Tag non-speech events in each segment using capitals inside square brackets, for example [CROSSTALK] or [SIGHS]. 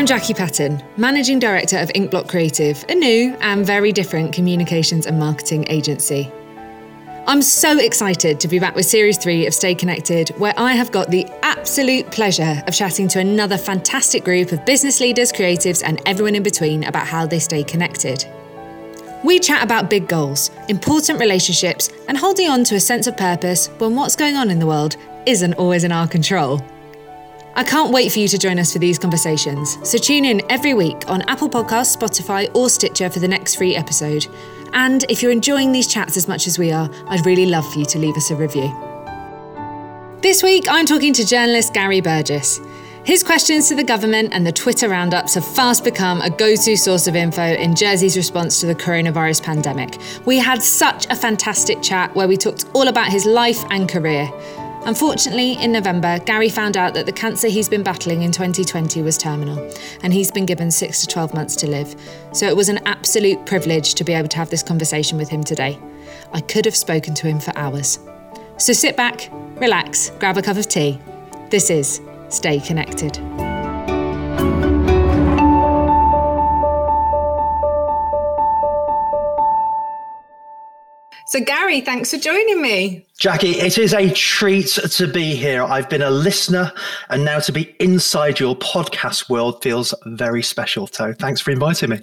I'm Jackie Patton, Managing Director of Inkblock Creative, a new and very different communications and marketing agency. I'm so excited to be back with Series 3 of Stay Connected, where I have got the absolute pleasure of chatting to another fantastic group of business leaders, creatives, and everyone in between about how they stay connected. We chat about big goals, important relationships, and holding on to a sense of purpose when what's going on in the world isn't always in our control. I can't wait for you to join us for these conversations, so tune in every week on Apple Podcasts, Spotify, or Stitcher for the next free episode. And if you're enjoying these chats as much as we are, I'd really love for you to leave us a review. This week, I'm talking to journalist Gary Burgess. His questions to the government and the Twitter roundups have fast become a go to source of info in Jersey's response to the coronavirus pandemic. We had such a fantastic chat where we talked all about his life and career. Unfortunately, in November, Gary found out that the cancer he's been battling in 2020 was terminal, and he's been given 6 to 12 months to live. So it was an absolute privilege to be able to have this conversation with him today. I could have spoken to him for hours. So sit back, relax, grab a cup of tea. This is Stay Connected. So, Gary, thanks for joining me. Jackie, it is a treat to be here. I've been a listener, and now to be inside your podcast world feels very special. So, thanks for inviting me.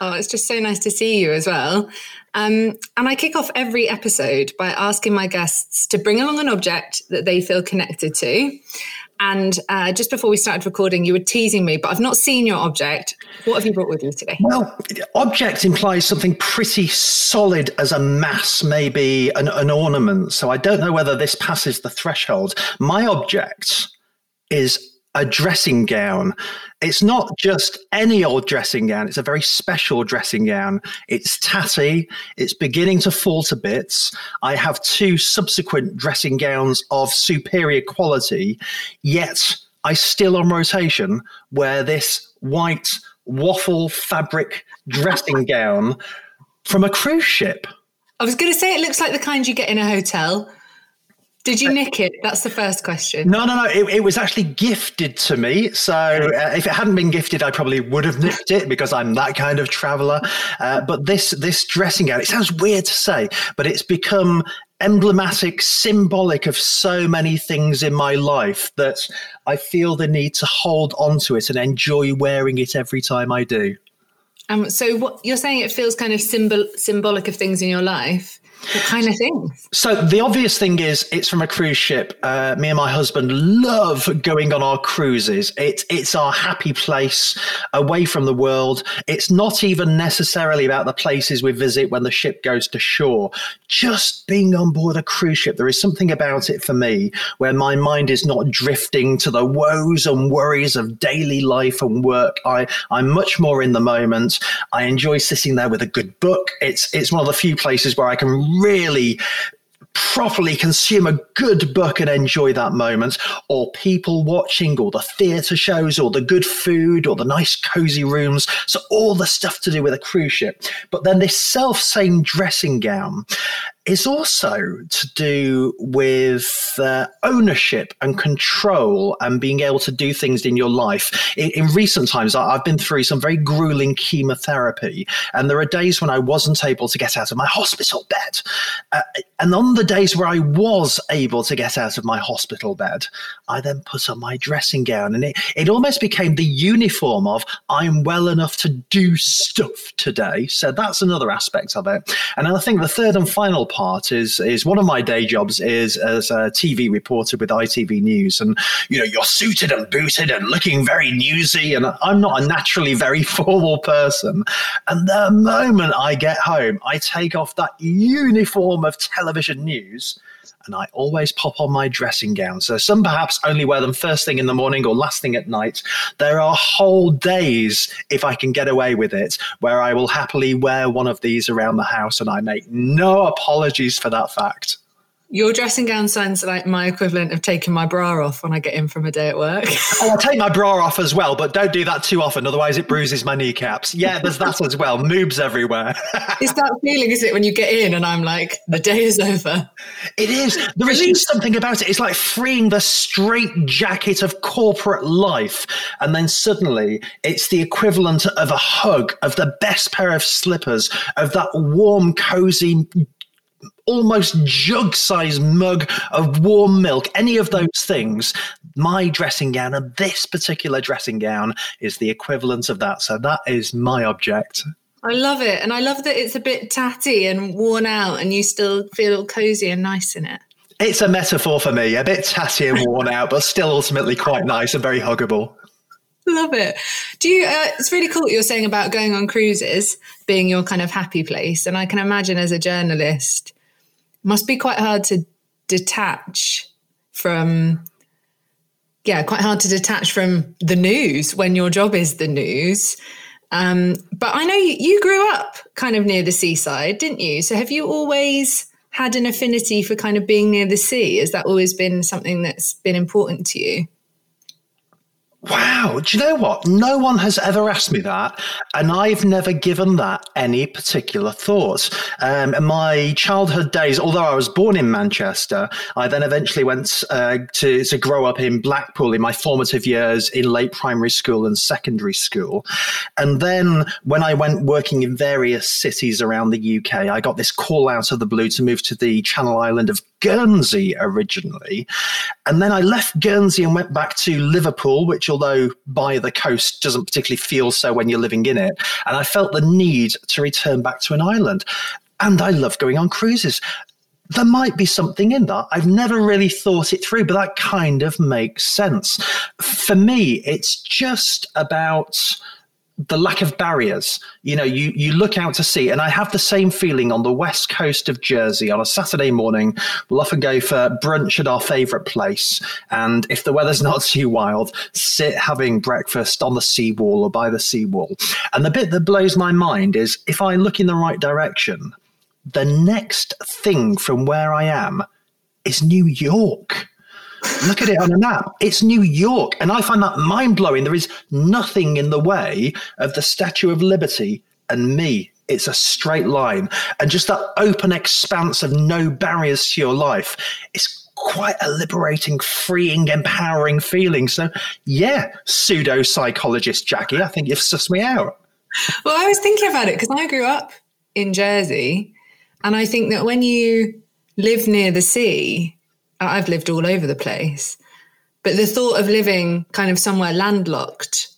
Oh, it's just so nice to see you as well. Um, and I kick off every episode by asking my guests to bring along an object that they feel connected to. And uh, just before we started recording, you were teasing me, but I've not seen your object. What have you brought with you today? Well, object implies something pretty solid as a mass, maybe an, an ornament. So I don't know whether this passes the threshold. My object is a dressing gown. It's not just any old dressing gown, it's a very special dressing gown. It's tatty, it's beginning to fall to bits. I have two subsequent dressing gowns of superior quality, yet I still on rotation wear this white waffle fabric dressing gown from a cruise ship. I was going to say it looks like the kind you get in a hotel. Did you nick it? That's the first question. No, no, no. It, it was actually gifted to me. So uh, if it hadn't been gifted, I probably would have nicked it because I'm that kind of traveler. Uh, but this this dressing gown, it sounds weird to say, but it's become emblematic, symbolic of so many things in my life that I feel the need to hold onto it and enjoy wearing it every time I do. Um, so what you're saying it feels kind of symbol symbolic of things in your life. What kind of things? So the obvious thing is it's from a cruise ship. Uh, me and my husband love going on our cruises. It's it's our happy place away from the world. It's not even necessarily about the places we visit when the ship goes to shore. Just being on board a cruise ship, there is something about it for me where my mind is not drifting to the woes and worries of daily life and work. I I'm much more in the moment. I enjoy sitting there with a good book. It's it's one of the few places where I can really properly consume a good book and enjoy that moment, or people watching, or the theatre shows, or the good food, or the nice cozy rooms. So, all the stuff to do with a cruise ship. But then this self same dressing gown is also to do with uh, ownership and control and being able to do things in your life. In, in recent times, I, have been through some very grueling chemotherapy, and there are days when I wasn't able to get out of my hospital bed. Uh, and on the days where I was able to get out of my hospital bed, I then put on my dressing gown, and it, it almost became the uniform of I'm well enough to do stuff today. So that's another aspect of it. And I think the third and final part is is one of my day jobs is as a TV reporter with ITV News, and you know you're suited and booted and looking very newsy, and I'm not a naturally very [LAUGHS] formal person. And the moment I get home, I take off that uniform of television news and I always pop on my dressing gown. So some perhaps only wear them first thing in the morning or last thing at night. There are whole days, if I can get away with it, where I will happily wear one of these around the house, and I make no apologies for that fact. Your dressing gown sounds like my equivalent of taking my bra off when I get in from a day at work. [LAUGHS] oh, I take my bra off as well, but don't do that too often, otherwise it bruises my kneecaps. Yeah, there's that as well. Moobs everywhere. [LAUGHS] it's that feeling, is it, when you get in and I'm like, the day is over. It is. There is just something about it. It's like freeing the straight jacket of corporate life, and then suddenly it's the equivalent of a hug, of the best pair of slippers, of that warm, cozy almost jug sized mug of warm milk, any of those things, my dressing gown and this particular dressing gown is the equivalent of that. So that is my object. I love it. And I love that it's a bit tatty and worn out and you still feel cozy and nice in it. It's a metaphor for me, a bit tatty and worn out, but still ultimately quite nice and very huggable. Love it. Do you? Uh, it's really cool what you're saying about going on cruises being your kind of happy place, and I can imagine as a journalist, must be quite hard to detach from yeah quite hard to detach from the news when your job is the news. Um, but i know you, you grew up kind of near the seaside didn't you? So have you always had an affinity for kind of being near the sea? Has that always been something that's been important to you Wow. Do you know what? No one has ever asked me that. And I've never given that any particular thought. Um, in my childhood days, although I was born in Manchester, I then eventually went uh, to, to grow up in Blackpool in my formative years in late primary school and secondary school. And then when I went working in various cities around the UK, I got this call out of the blue to move to the Channel Island of Guernsey originally. And then I left Guernsey and went back to Liverpool, which, although by the coast, doesn't particularly feel so when you're living in it. And I felt the need to return back to an island. And I love going on cruises there might be something in that. I've never really thought it through, but that kind of makes sense. For me, it's just about the lack of barriers. You know, you you look out to sea, and I have the same feeling on the west coast of Jersey on a Saturday morning. We'll often go for brunch at our favourite place, and if the weather's [LAUGHS] not too wild, sit having breakfast on the seawall or by the seawall. And the bit that blows my mind is if I look in the right direction, the next thing from where I am is New York. Look at it on a map. It's New York. And I find that mind blowing. There is nothing in the way of the Statue of Liberty and me. It's a straight line. And just that open expanse of no barriers to your life is quite a liberating, freeing, empowering feeling. So, yeah, pseudo psychologist Jackie, I think you've sussed me out. Well, I was thinking about it because I grew up in Jersey. And I think that when you live near the sea, I've lived all over the place. But the thought of living kind of somewhere landlocked,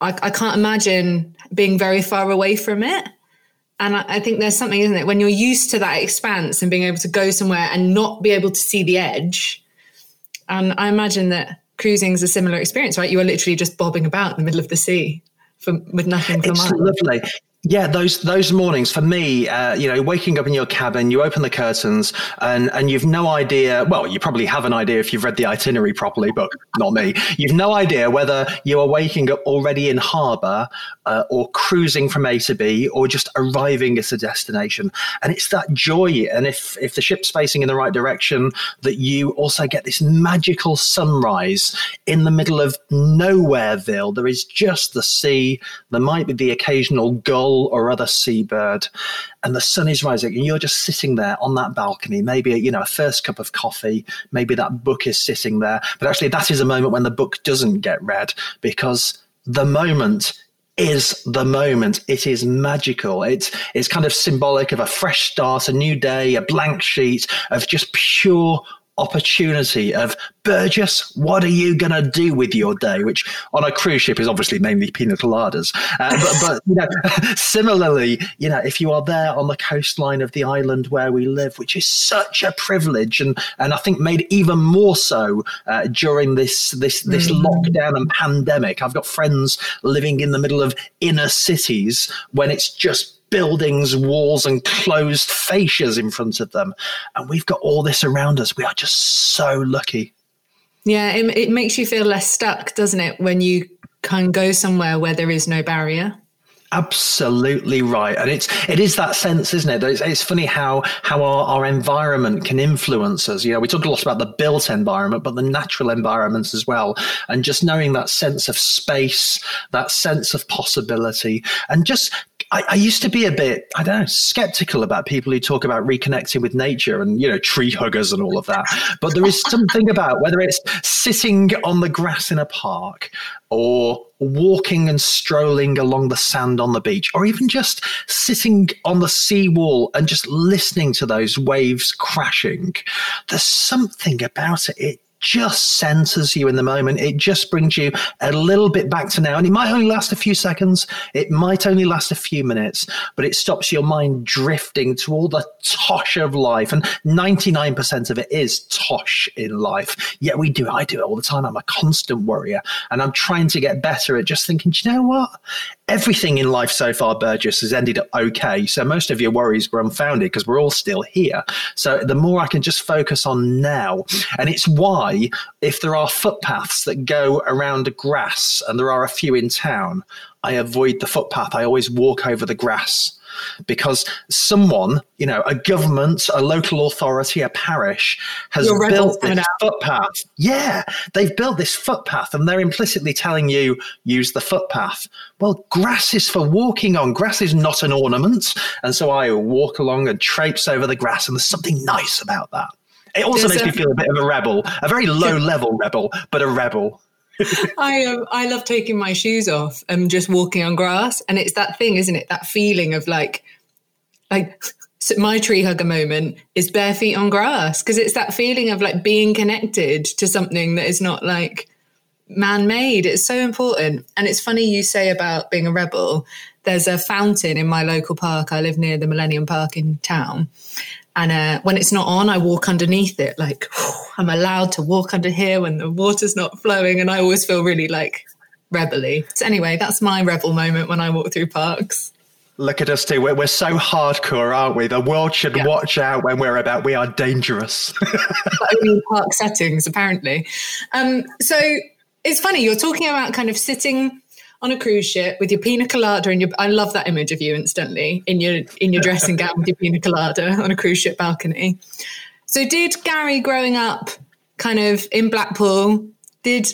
I, I can't imagine being very far away from it. And I, I, think there's something, isn't it? When you're used to that expanse and being able to go somewhere and not be able to see the edge. And I imagine that cruising is a similar experience, right? You are literally just bobbing about in the middle of the sea for, with nothing for it's lovely. Yeah, those those mornings for me, uh, you know, waking up in your cabin, you open the curtains, and and you've no idea. Well, you probably have an idea if you've read the itinerary properly, but not me. You've no idea whether you are waking up already in harbour, uh, or cruising from A to B, or just arriving at a destination. And it's that joy. And if if the ship's facing in the right direction, that you also get this magical sunrise in the middle of nowhereville. There is just the sea. There might be the occasional gull gull or other seabird, and the sun is rising, and you're just sitting there on that balcony, maybe you know a first cup of coffee, maybe that book is sitting there, but actually that is a moment when the book doesn't get read because the moment is the moment. It is magical. It's it's kind of symbolic of a fresh start, a new day, a blank sheet of just pure opportunity of Burgess, what are you going to do with your day? Which on a cruise ship is obviously mainly pina coladas. Uh, but, [LAUGHS] but you know, [LAUGHS] similarly, you know, if you are there on the coastline of the island where we live, which is such a privilege, and and I think made even more so uh, during this this this mm. lockdown and pandemic. I've got friends living in the middle of inner cities when it's just buildings, walls, and closed fascias in front of them. And we've got all this around us. We are just so lucky. Yeah, it, it makes you feel less stuck, doesn't it, when you can go somewhere where there is no barrier? Absolutely right. And it's it is that sense isn't it? It's, it's funny how how our, our environment can influence us. You know we talk a lot about the built environment but the natural environments as well. And just knowing that sense of space that sense of possibility and just I, I, used to be a bit, I don't know, skeptical about people who talk about reconnecting with nature and, you know, tree huggers and all of that. But there is something about whether it's sitting on the grass in a park or walking and strolling along the sand on the beach, or even just sitting on the seawall and just listening to those waves crashing. There's something about it. It just centers you in the moment. It just brings you a little bit back to now. And it might only last a few seconds, it might only last a few minutes, but it stops your mind drifting to all the tosh of life. And 99% of it is tosh in life. Yet we do. I do it all the time. I'm a constant worrier. And I'm trying to get better at just thinking, do you know what? Everything in life so far, Burgess, has ended up okay. So most of your worries were unfounded because we're all still here. So the more I can just focus on now. And it's why, if there are footpaths that go around the grass, and there are a few in town, I avoid the footpath. I always walk over the grass because someone, you know, a government, a local authority, a parish has built this footpath. Yeah, they've built this footpath and they're implicitly telling you use the footpath. Well, grass is for walking on. Grass is not an ornament. And so I walk along and traipse over the grass, and there's something nice about that. It also there's makes a, me feel a bit of a rebel, a very low level rebel, but a rebel. I um, I love taking my shoes off and just walking on grass, and it's that thing, isn't it? That feeling of like, like so my tree hugger moment is bare feet on grass because it's that feeling of like being connected to something that is not like man-made. It's so important, and it's funny you say about being a rebel. There's a fountain in my local park. I live near the Millennium Park in town, and uh, when it's not on, I walk underneath it. Like whew, [SIGHS] I'm allowed to walk under here when the water's not flowing. And I always feel really like rebelly. So anyway, that's my rebel moment when I walk through parks. Look at us too. We're, we're so hardcore, aren't we? The world should yeah. watch out when we're about. We are dangerous. [LAUGHS] only in park settings, apparently. Um, so it's funny. You're talking about kind of sitting on a cruise ship with your pina colada and your I love that image of you instantly in your in your dressing gown with your pina colada on a cruise ship balcony. So did Gary growing up kind of in Blackpool did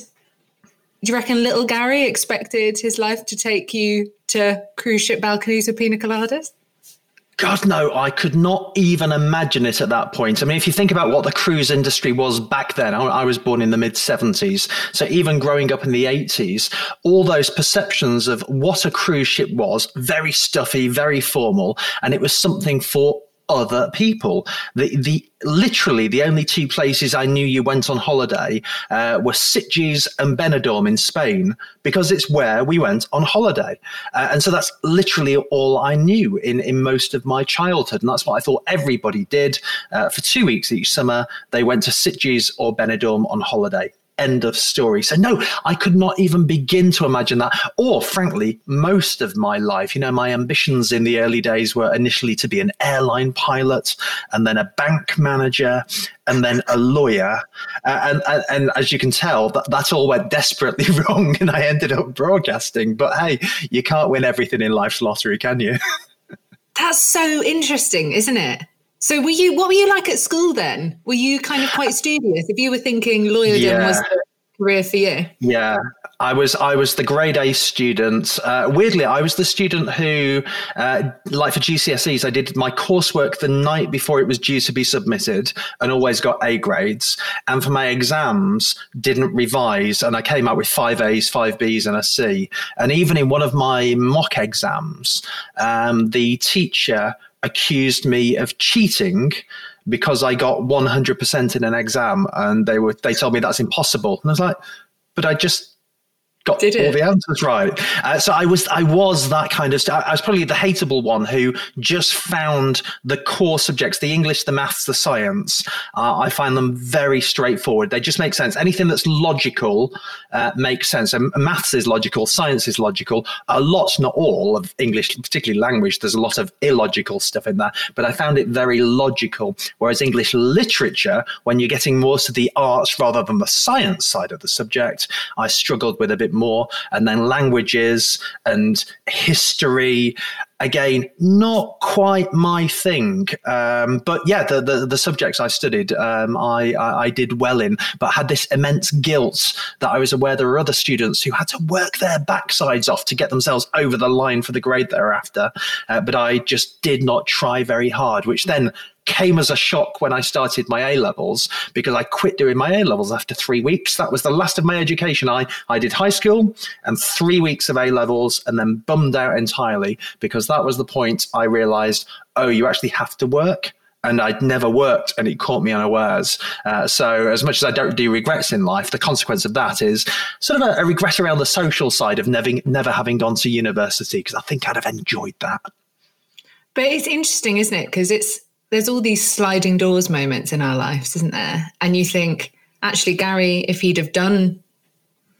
do you reckon little Gary expected his life to take you to cruise ship balconies with pina coladas? God, no, I could not even imagine it at that point. I mean, if you think about what the cruise industry was back then, I, was born in the mid 70s. So even growing up in the 80s, all those perceptions of what a cruise ship was very stuffy, very formal, and it was something for other people. The the literally the only two places I knew you went on holiday uh, were Sitges and Benidorm in Spain because it's where we went on holiday, uh, and so that's literally all I knew in in most of my childhood, and that's what I thought everybody did. Uh, for two weeks each summer, they went to Sitges or Benidorm on holiday. End of story. So, no, I could not even begin to imagine that. Or, frankly, most of my life, you know, my ambitions in the early days were initially to be an airline pilot and then a bank manager and then a lawyer. Uh, and, and, and, as you can tell, that, that all went desperately [LAUGHS] wrong and I ended up broadcasting. But hey, you can't win everything in life's lottery, can you? [LAUGHS] That's so interesting, isn't it? So were you what were you like at school then? Were you kind of quite studious? If you were thinking lawyerdom yeah. was the career for you? Yeah. I was I was the grade A student. Uh, weirdly, I was the student who, uh, like for GCSEs, I did my coursework the night before it was due to be submitted, and always got A grades. And for my exams, didn't revise, and I came out with five A's, five B's, and a C. And even in one of my mock exams, um, the teacher accused me of cheating because I got 100% in an exam and they were they told me that's impossible. And I was like but I just got Did all the answers right. Uh, so I was I was that kind of I was probably the hateable one who just found the core subjects, the English, the maths, the science. Uh, I find them very straightforward. They just make sense. Anything that's logical uh, makes sense. And maths is logical, science is logical. A lot, not all, of English, particularly language. There's a lot of illogical stuff in there, but I found it very logical. Whereas English literature, when you're getting more to the arts rather than the science side of the subject, I struggled with a bit more. And then languages and history again, not quite my thing. Um, but yeah, the, the, the subjects I studied, um, I, I, I did well in, but had this immense guilt that I was aware there were other students who had to work their backsides off to get themselves over the line for the grade they're after. Uh, but I just did not try very hard, which then came as a shock when I started my A levels because I quit doing my A levels after three weeks. That was the last of my education. I, I did high school and three weeks of A levels and then bummed out entirely because that was the point I realized, oh, you actually have to work and I'd never worked, and it caught me unawares. Uh, so, as much as I don't do regrets in life, the consequence of that is sort of a, a regret around the social side of never never having gone to university because I think I'd have enjoyed that. But it's interesting, isn't it? Because it's there's all these sliding doors moments in our lives, isn't there? And you think, actually, Gary, if he'd have done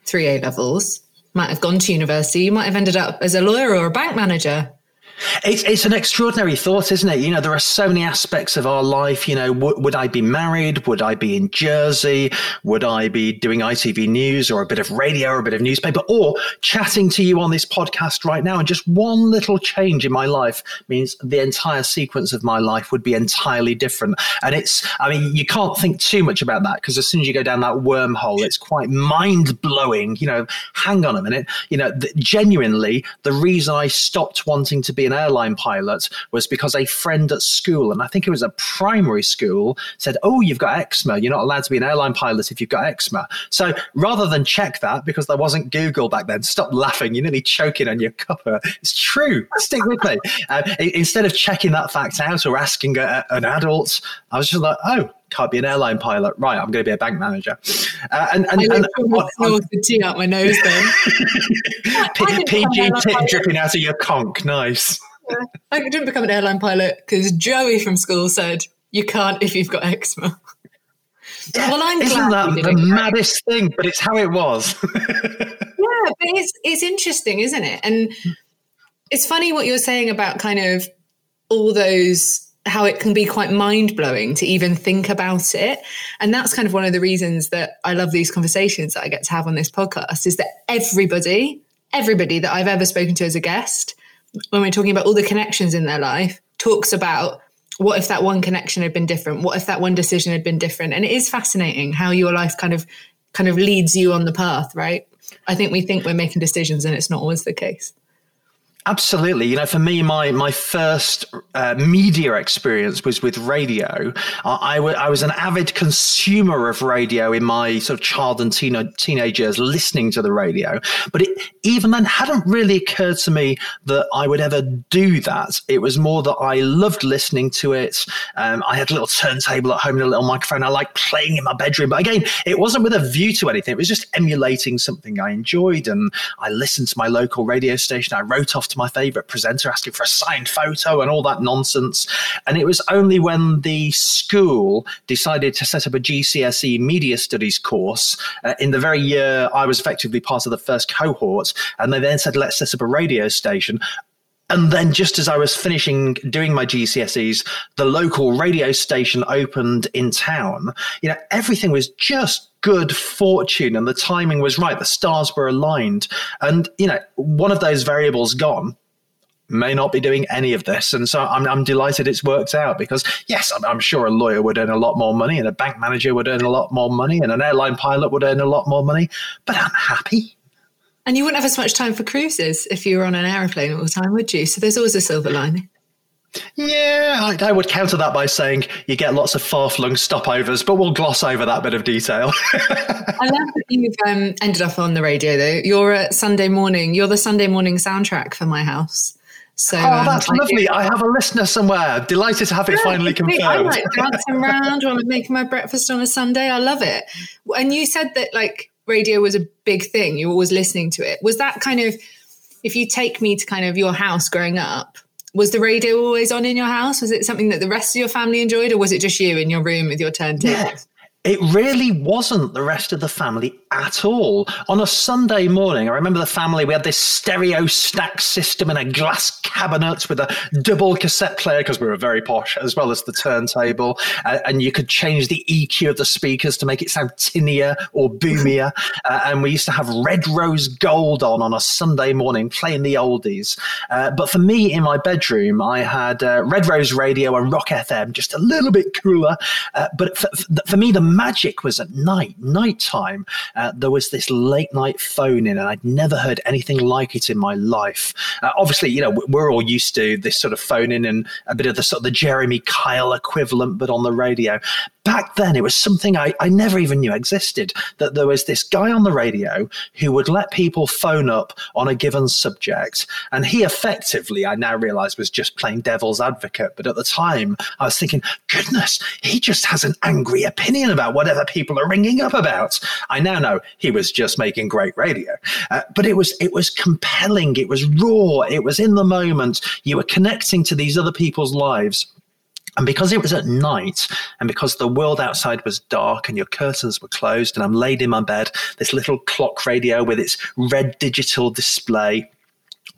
three A levels, might have gone to university, you might have ended up as a lawyer or a bank manager. It's, it's an extraordinary thought, isn't it? You know, there are so many aspects of our life. You know, w- would I be married? Would I be in Jersey? Would I be doing ITV News or a bit of radio or a bit of newspaper or chatting to you on this podcast right now? And just one little change in my life means the entire sequence of my life would be entirely different. And it's, I mean, you can't think too much about that because as soon as you go down that wormhole, it's quite mind blowing. You know, hang on a minute. You know, th- genuinely, the reason I stopped wanting to be an airline pilot was because a friend at school, and I think it was a primary school, said, Oh, you've got eczema. You're not allowed to be an airline pilot if you've got eczema. So rather than check that, because there wasn't Google back then, stop laughing. You're nearly choking on your cuppa. It's true. Stick with me. Uh, instead of checking that fact out or asking a, an adult, I was just like, Oh, can't be an airline pilot. Right, I'm going to be a bank manager. Uh, and and, on, the tea out my nose then. [LAUGHS] PG tip dripping out of your conch. Nice. Yeah. I didn't become an airline pilot because Joey from school said you can't if you've got eczema. Yeah, well, I'm Isn't that the maddest thing? But it's how it was. [LAUGHS] yeah, but it's it's interesting, isn't it? And it's funny what you're saying about kind of all those how it can be quite mind blowing to even think about it. And that's kind of one of the reasons that I love these conversations that I get to have on this podcast is that everybody, everybody that I've ever spoken to as a guest, when we're talking about all the connections in their life, talks about what if that one connection had been different? What if that one decision had been different? And it is fascinating how your life kind of kind of leads you on the path, right? I think we think we're making decisions and it's not always the case. Absolutely. You know, for me, my my first uh, media experience was with radio. Uh, I, w- I was an avid consumer of radio in my sort of child and teen- teenage years, listening to the radio. But it even then hadn't really occurred to me that I would ever do that. It was more that I loved listening to it. Um, I had a little turntable at home and a little microphone. I liked playing in my bedroom. But again, it wasn't with a view to anything. It was just emulating something I enjoyed. And I listened to my local radio station. I wrote off to my favorite presenter asking for a signed photo and all that nonsense. And it was only when the school decided to set up a GCSE media studies course uh, in the very year I was effectively part of the first cohort. And they then said, let's set up a radio station. And then, just as I was finishing doing my GCSEs, the local radio station opened in town. You know, everything was just good fortune and the timing was right. The stars were aligned. And, you know, one of those variables gone may not be doing any of this. And so I'm, I'm delighted it's worked out because, yes, I'm, I'm, sure a lawyer would earn a lot more money and a bank manager would earn a lot more money and an airline pilot would earn a lot more money, but I'm happy. And you wouldn't have as much time for cruises if you were on an aeroplane all the time, would you? So there's always a silver lining. Yeah, I, I, would counter that by saying you get lots of far-flung stopovers, but we'll gloss over that bit of detail. [LAUGHS] I love that you've um, ended up on the radio, though. You're a Sunday morning. You're the Sunday morning soundtrack for my house. So, oh, that's um, lovely. I, I, have a listener somewhere. Delighted to have it yeah, finally confirmed. I like dancing around while I'm making my breakfast on a Sunday. I love it. And you said that like radio was a big thing. You were always listening to it. Was that kind of, if you take me to kind of your house growing up, was the radio always on in your house? Was it something that the rest of your family enjoyed, or was it just you in your room with your turntable? Yeah It really wasn't the rest of the family at all. On a Sunday morning, I remember the family, we had this stereo stack system in a glass cabinet with a double cassette player because we were very posh, as well as the turntable. Uh, and you could change the EQ of the speakers to make it sound tinnier or boomier. [LAUGHS] Uh, and we used to have Red Rose Gold on on a Sunday morning playing the oldies. Uh, but for me, in my bedroom, I had uh, Red Rose Radio and Rock FM, just a little bit cooler. Uh, but for, for me, the magic was at night, nighttime. Uh, there was this late night phone in, and I'd never heard anything like it in my life. Uh, obviously, you know, we're all used to this sort of phone in and a bit of the sort of the Jeremy Kyle equivalent, but on the radio back then it was something I, I never even knew existed that there was this guy on the radio who would let people phone up on a given subject. And he effectively i now realize was just playing devil's advocate. But at the time i was thinking goodness he just has an angry opinion about whatever people are ringing up about. I now know he was just making great radio. Uh, but it was it was compelling. It was raw. It was in the moment. You were connecting to these other people's lives and because it was at night and because the world outside was dark and your curtains were closed and I'm laid in my bed, this little clock radio with its red digital display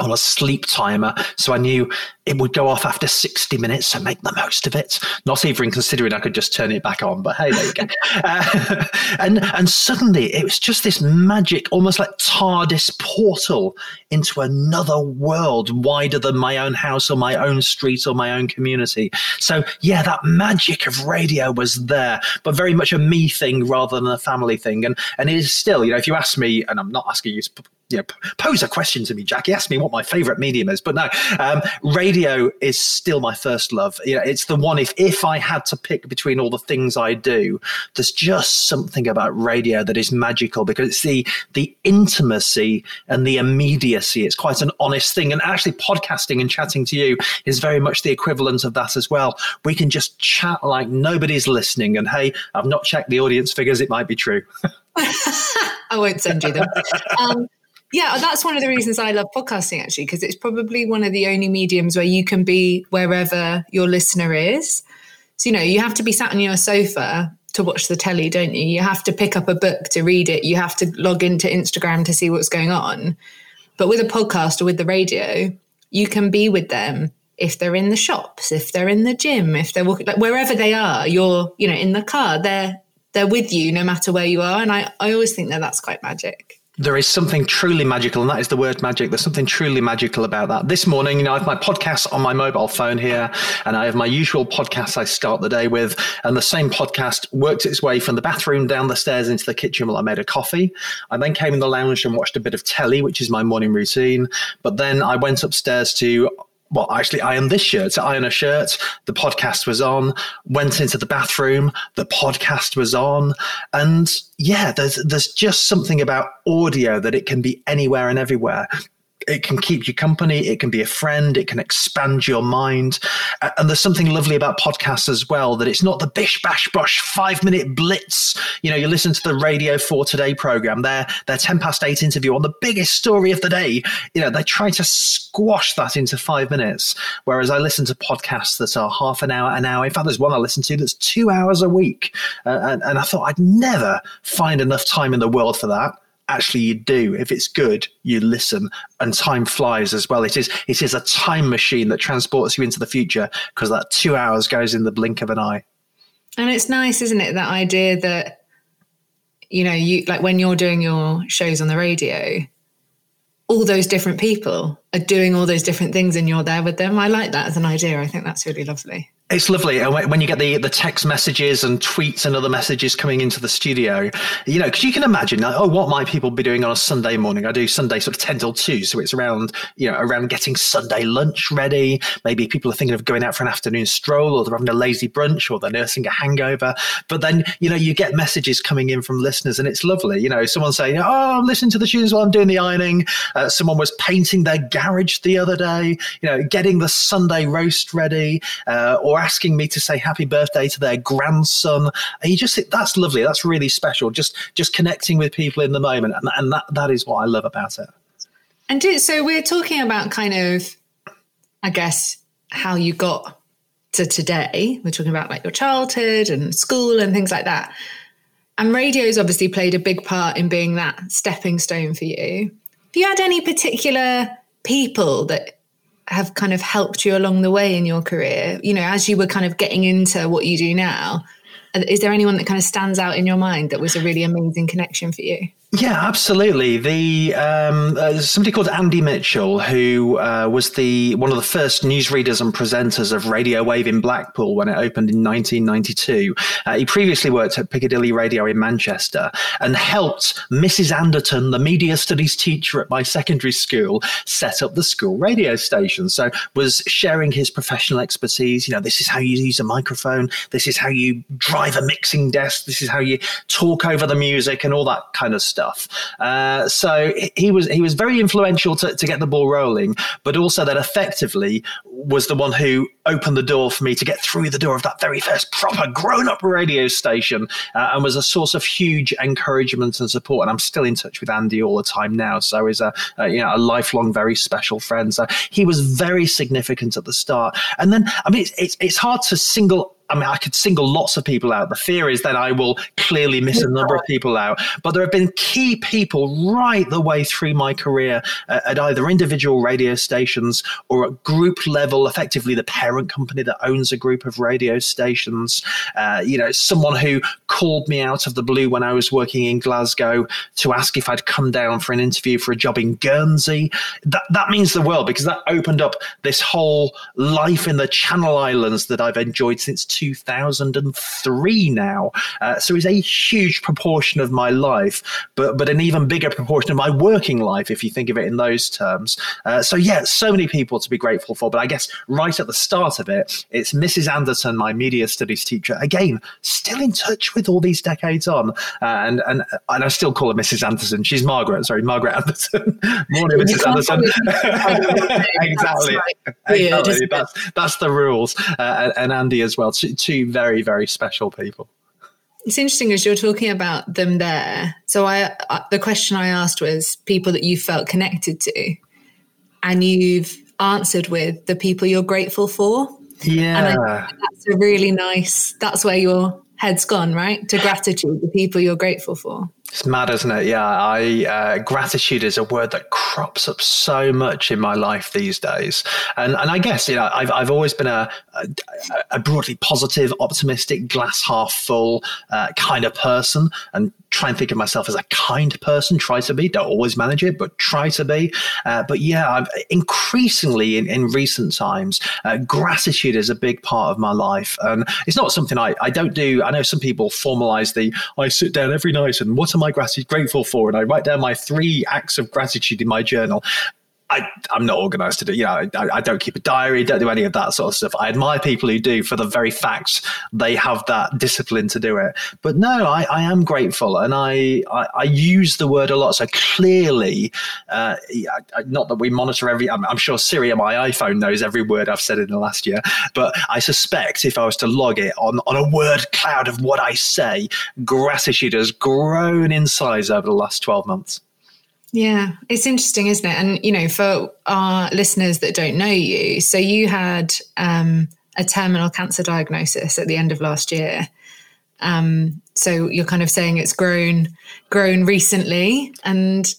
on a sleep timer. So I knew it would go off after 60 minutes, so make the most of it. Not even considering I could just turn it back on, but hey, there you go. [LAUGHS] uh, [LAUGHS] and, and suddenly it was just this magic, almost like TARDIS portal into another world wider than my own house or my own street or my own community. So, yeah, that magic of radio was there, but very much a me thing rather than a family thing. And, and it is still, you know, if you ask me, and I'm not asking you to you know, pose a question to me, Jackie. Ask me what my favorite medium is, but no, um, radio is still my first love. You know, it's the one. If if I had to pick between all the things I do, there's just something about radio that is magical because it's the the intimacy and the immediacy. It's quite an honest thing, and actually, podcasting and chatting to you is very much the equivalent of that as well. We can just chat like nobody's listening, and hey, I've not checked the audience figures; it might be true. [LAUGHS] [LAUGHS] I won't send you them. Um, yeah, that's one of the reasons I love podcasting actually, because it's probably one of the only mediums where you can be wherever your listener is. So, you know, you have to be sat on your sofa to watch the telly, don't you? You have to pick up a book to read it. You have to log into Instagram to see what's going on. But with a podcast or with the radio, you can be with them if they're in the shops, if they're in the gym, if they're walking, like wherever they are, you're, you know, in the car, they're, they're with you no matter where you are. And I, I always think that that's quite magic there is something truly magical, and that is the word magic. There's something truly magical about that. This morning, you know, I have my podcast on my mobile phone here, and I have my usual podcast I start the day with, and the same podcast worked its way from the bathroom down the stairs into the kitchen while I made a coffee. I then came in the lounge and watched a bit of telly, which is my morning routine. But then I went upstairs to well, actually iron this shirt. To iron a shirt, the podcast was on. Went into the bathroom, the podcast was on, and yeah, there's there's just something about audio that it can be anywhere and everywhere it can keep you company. It can be a friend. It can expand your mind. And there's something lovely about podcasts as well that it's not the bish bash bosh five minute blitz. You know, you listen to the Radio 4 Today program, their, their 10 past eight interview on the biggest story of the day. You know, they try to squash that into five minutes. Whereas I listen to podcasts that are half an hour, an hour. In fact, there's one I listen to that's two hours a week. Uh, and, and I thought I'd never find enough time in the world for that actually you do. If it's good, you listen, and time flies as well. It is it is a time machine that transports you into the future because that two hours goes in the blink of an eye. And it's nice, isn't it? That idea that you know, you like when you're doing your shows on the radio, all those different people are doing all those different things, and you're there with them. I like that as an idea. I think that's really lovely. It's lovely when you get the, the text messages and tweets and other messages coming into the studio, you know, because you can imagine, like, oh, what might people be doing on a Sunday morning? I do Sunday sort of ten till two, so it's around, you know, around getting Sunday lunch ready. Maybe people are thinking of going out for an afternoon stroll, or they're having a lazy brunch, or they're nursing a hangover. But then, you know, you get messages coming in from listeners, and it's lovely. You know, someone saying, "Oh, I'm listening to the tunes while I'm doing the ironing." Uh, someone was painting their garage the other day. You know, getting the Sunday roast ready, uh, or asking me to say happy birthday to their grandson. And you just that's lovely. That's really special. Just just connecting with people in the moment, and, and that that is what I love about it. And do, so we're talking about kind of, I guess, how you got to today. We're talking about like your childhood and school and things like that. And radio's obviously played a big part in being that stepping stone for you. Have you had any particular people that have kind of helped you along the way in your career? You know, as you were kind of getting into what you do now, is there anyone that kind of stands out in your mind that was a really amazing connection for you? Yeah, absolutely. The um, uh, somebody called Andy Mitchell, who uh, was the one of the first newsreaders and presenters of Radio Wave in Blackpool when it opened in 1992. Uh, he previously worked at Piccadilly Radio in Manchester and helped Mrs. Anderton, the media studies teacher at my secondary school, set up the school radio station. So was sharing his professional expertise. You know, this is how you use a microphone. This is how you drive a mixing desk. This is how you talk over the music and all that kind of stuff stuff. Uh, so he was he was very influential to, to get the ball rolling, but also that effectively was the one who opened the door for me to get through the door of that very first proper grown up radio station uh, and was a source of huge encouragement and support. And I'm still in touch with Andy all the time now. So he's a, a you know a lifelong, very special friend. So he was very significant at the start. And then I mean it's it's, it's hard to single I mean, I could single lots of people out. The fear is that I will clearly miss a number of people out. But there have been key people right the way through my career uh, at either individual radio stations or at group level, effectively the parent company that owns a group of radio stations. Uh, you know, someone who called me out of the blue when I was working in Glasgow to ask if I'd come down for an interview for a job in Guernsey. That, that means the world because that opened up this whole life in the Channel Islands that I've enjoyed since 2003 now. Uh, so it's a huge proportion of my life, but but an even bigger proportion of my working life, if you think of it in those terms. Uh, so yeah, so many people to be grateful for. But I guess right at the start of it, it's Mrs. Anderson, my media studies teacher. Again, still in touch with all these decades on, uh, and and and I still call her Mrs. Anderson. She's Margaret. Sorry, Margaret Anderson. [LAUGHS] Morning, Mrs. Anderton. exactly. That's, exactly. That's, that's the rules. Uh, and Andy as well two, two very very special people. It's interesting as you're talking about them there. So I, I the question i asked was people that you felt connected to and you've answered with the people you're grateful for. Yeah. that's a really nice that's where your head's gone right? To gratitude the people you're grateful for it's mad, isn't it? Yeah, I uh, gratitude is a word that crops up so much in my life these days, and and I guess you know I've I've always been a a, a broadly positive, optimistic, glass half full uh, kind of person, and try and think of myself as a kind person. Try to be, don't always manage it, but try to be. Uh, but yeah, I've increasingly in, in recent times, uh, gratitude is a big part of my life, and it's not something I I don't do. I know some people formalize the I sit down every night and what am I grateful for? And I write down my three acts of gratitude in my journal. I, am not organized to do, you know, I, I, don't keep a diary, don't do any of that sort of stuff. I admire people who do for the very fact they have that discipline to do it. But no, I, I am grateful and I, I, I, use the word a lot. So clearly, uh, not that we monitor every, I'm, I'm, sure Siri on my iPhone knows every word I've said in the last year, but I suspect if I was to log it on, on a word cloud of what I say, gratitude has grown in size over the last 12 months. Yeah, it's interesting, isn't it? And you know, for our listeners that don't know you, so you had um, a terminal cancer diagnosis at the end of last year. Um, so you're kind of saying it's grown, grown recently, and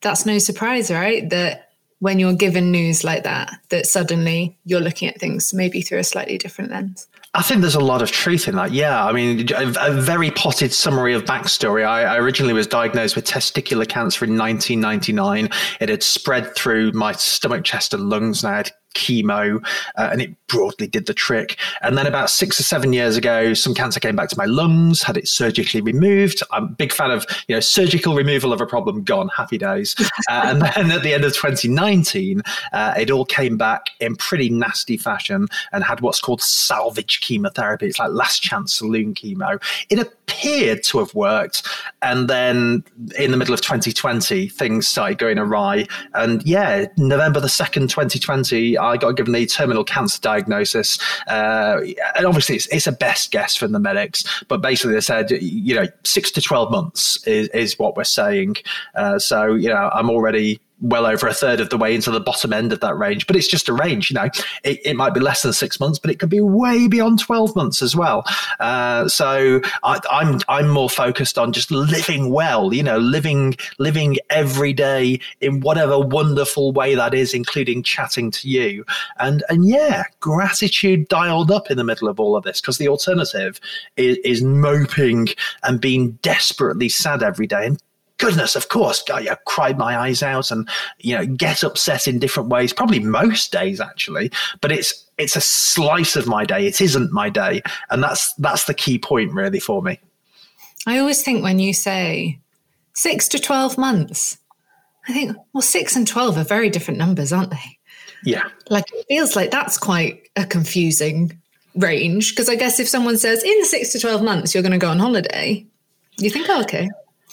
that's no surprise, right? That when you're given news like that, that suddenly you're looking at things maybe through a slightly different lens. I think there's a lot of truth in that. Yeah. I mean, a, very potted summary of backstory. I, I, originally was diagnosed with testicular cancer in 1999. It had spread through my stomach, chest, and lungs, and I had chemo, uh, and it broadly did the trick. And then about six or seven years ago, some cancer came back to my lungs, had it surgically removed. I'm a big fan of you know surgical removal of a problem, gone, happy days. [LAUGHS] Uh, and then at the end of 2019, uh, it all came back in pretty nasty fashion and had what's called salvage chemotherapy. It's like last chance saloon chemo. It appeared to have worked, and then in the middle of 2020, things started going awry. And yeah, November the second, 2020. I got given the terminal cancer diagnosis. Uh, and obviously, it's, it's, a best guess from the medics, but basically, they said, you know, six to 12 months is, is what we're saying. Uh, so, you know, I'm already well over a third of the way into the bottom end of that range. But it's just a range, you know. It, it might be less than six months, but it could be way beyond twelve months as well. Uh, so I, I'm I'm more focused on just living well, you know, living living every day in whatever wonderful way that is, including chatting to you. And and yeah, gratitude dialed up in the middle of all of this because the alternative is, is moping and being desperately sad every day. And goodness, of course, I cried my eyes out and you know get upset in different ways. Probably most days actually, but it's it's a slice of my day. It isn't my day, and that's that's the key point really for me. I always think when you say six to twelve months, I think well, six and twelve are very different numbers, aren't they? Yeah, like it feels like that's quite a confusing range because I guess if someone says in six to twelve months you're going to go on holiday, you think, oh, okay.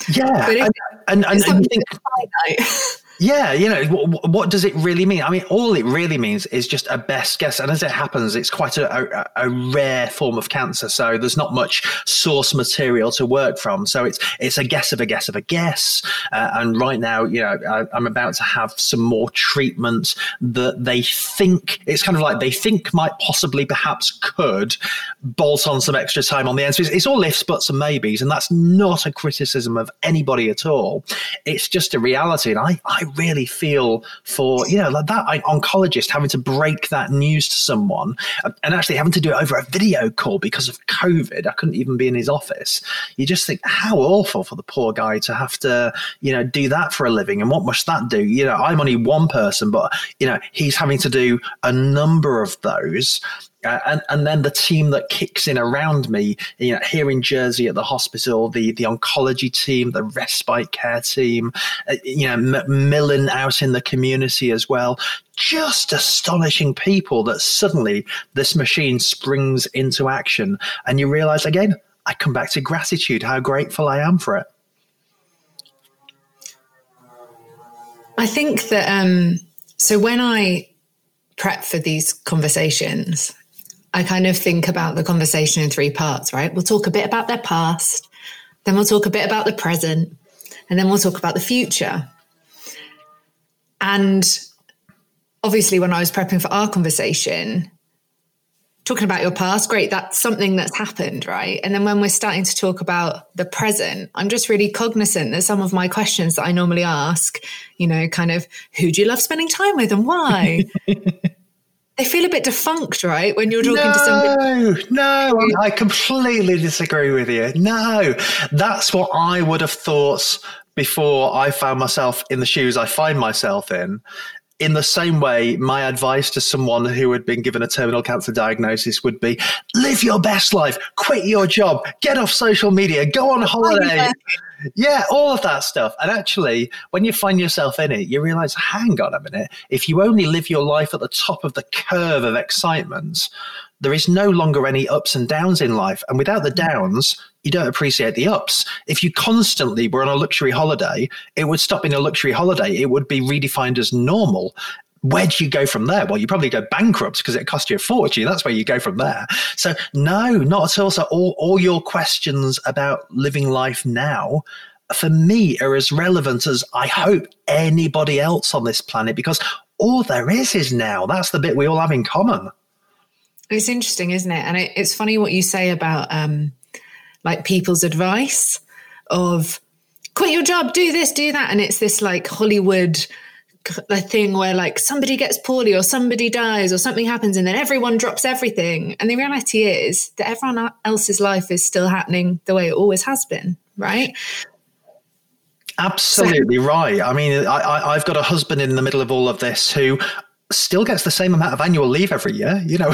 Yeah, and, and, and, and you think, [LAUGHS] Yeah, you know, what, what, does it really mean? I mean, all it really means is just a best guess. And as it happens, it's quite a, a, a, rare form of cancer. So there's not much source material to work from. So it's it's a guess of a guess of a guess. Uh, and right now, you know, I, am about to have some more treatment that they think it's kind of like they think might possibly, perhaps could bolt on some extra time on the end. So it's, it's all ifs, buts, and maybes. And that's not a criticism of anybody at all. It's just a reality. And I, I really feel for you know like that oncologist having to break that news to someone uh, and actually having to do it over a video call because of COVID. I couldn't even be in his office. You just think how awful for the poor guy to have to you know do that for a living, and what must that do? You know, I'm only one person, but you know he's having to do a number of those uh, and and then the team that kicks in around me, you know, here in Jersey at the hospital, the the oncology team, the respite care team, uh, you know, Macmillan out in the community as well. Just astonishing people that suddenly this machine springs into action, and you realize again, I come back to gratitude, how grateful I am for it. I think that um, so when I prep for these conversations, I kind of think about the conversation in three parts, right? We'll talk a bit about their past, then we'll talk a bit about the present, and then we'll talk about the future. And obviously, when I was prepping for our conversation, talking about your past, great, that's something that's happened, right? And then when we're starting to talk about the present, I'm just really cognizant that some of my questions that I normally ask, you know, kind of who do you love spending time with and why? [LAUGHS] they feel a bit defunct, right? When you're talking no, to somebody. No, no, I completely disagree with you. No, that's what I would have thought before I found myself in the shoes I find myself in. In the same way, my advice to someone who had been given a terminal cancer diagnosis would be live your best life, quit your job, get off social media, go on holiday. Yeah, all of that stuff. And actually, when you find yourself in it, you realize, hang on a minute, if you only live your life at the top of the curve of excitement, there is no longer any ups and downs in life. And without the downs, you don't appreciate the ups. If you constantly were on a luxury holiday, it would stop being a luxury holiday. It would be redefined as normal where do you go from there? Well, you probably go bankrupt because it cost you a fortune. That's where you go from there. So no, not at all. So all, all your questions about living life now for me are as relevant as I hope anybody else on this planet because all there is is now. That's the bit we all have in common. It's interesting, isn't it? And it, it's funny what you say about um, like people's advice of quit your job, do this, do that. And it's this like Hollywood thing where like somebody gets poorly or somebody dies or something happens and then everyone drops everything. And the reality is that everyone else's life is still happening the way it always has been, right? Absolutely so, right. I mean, i I, have got a husband in the middle of all of this who still gets the same amount of annual leave every year. You know, [LAUGHS]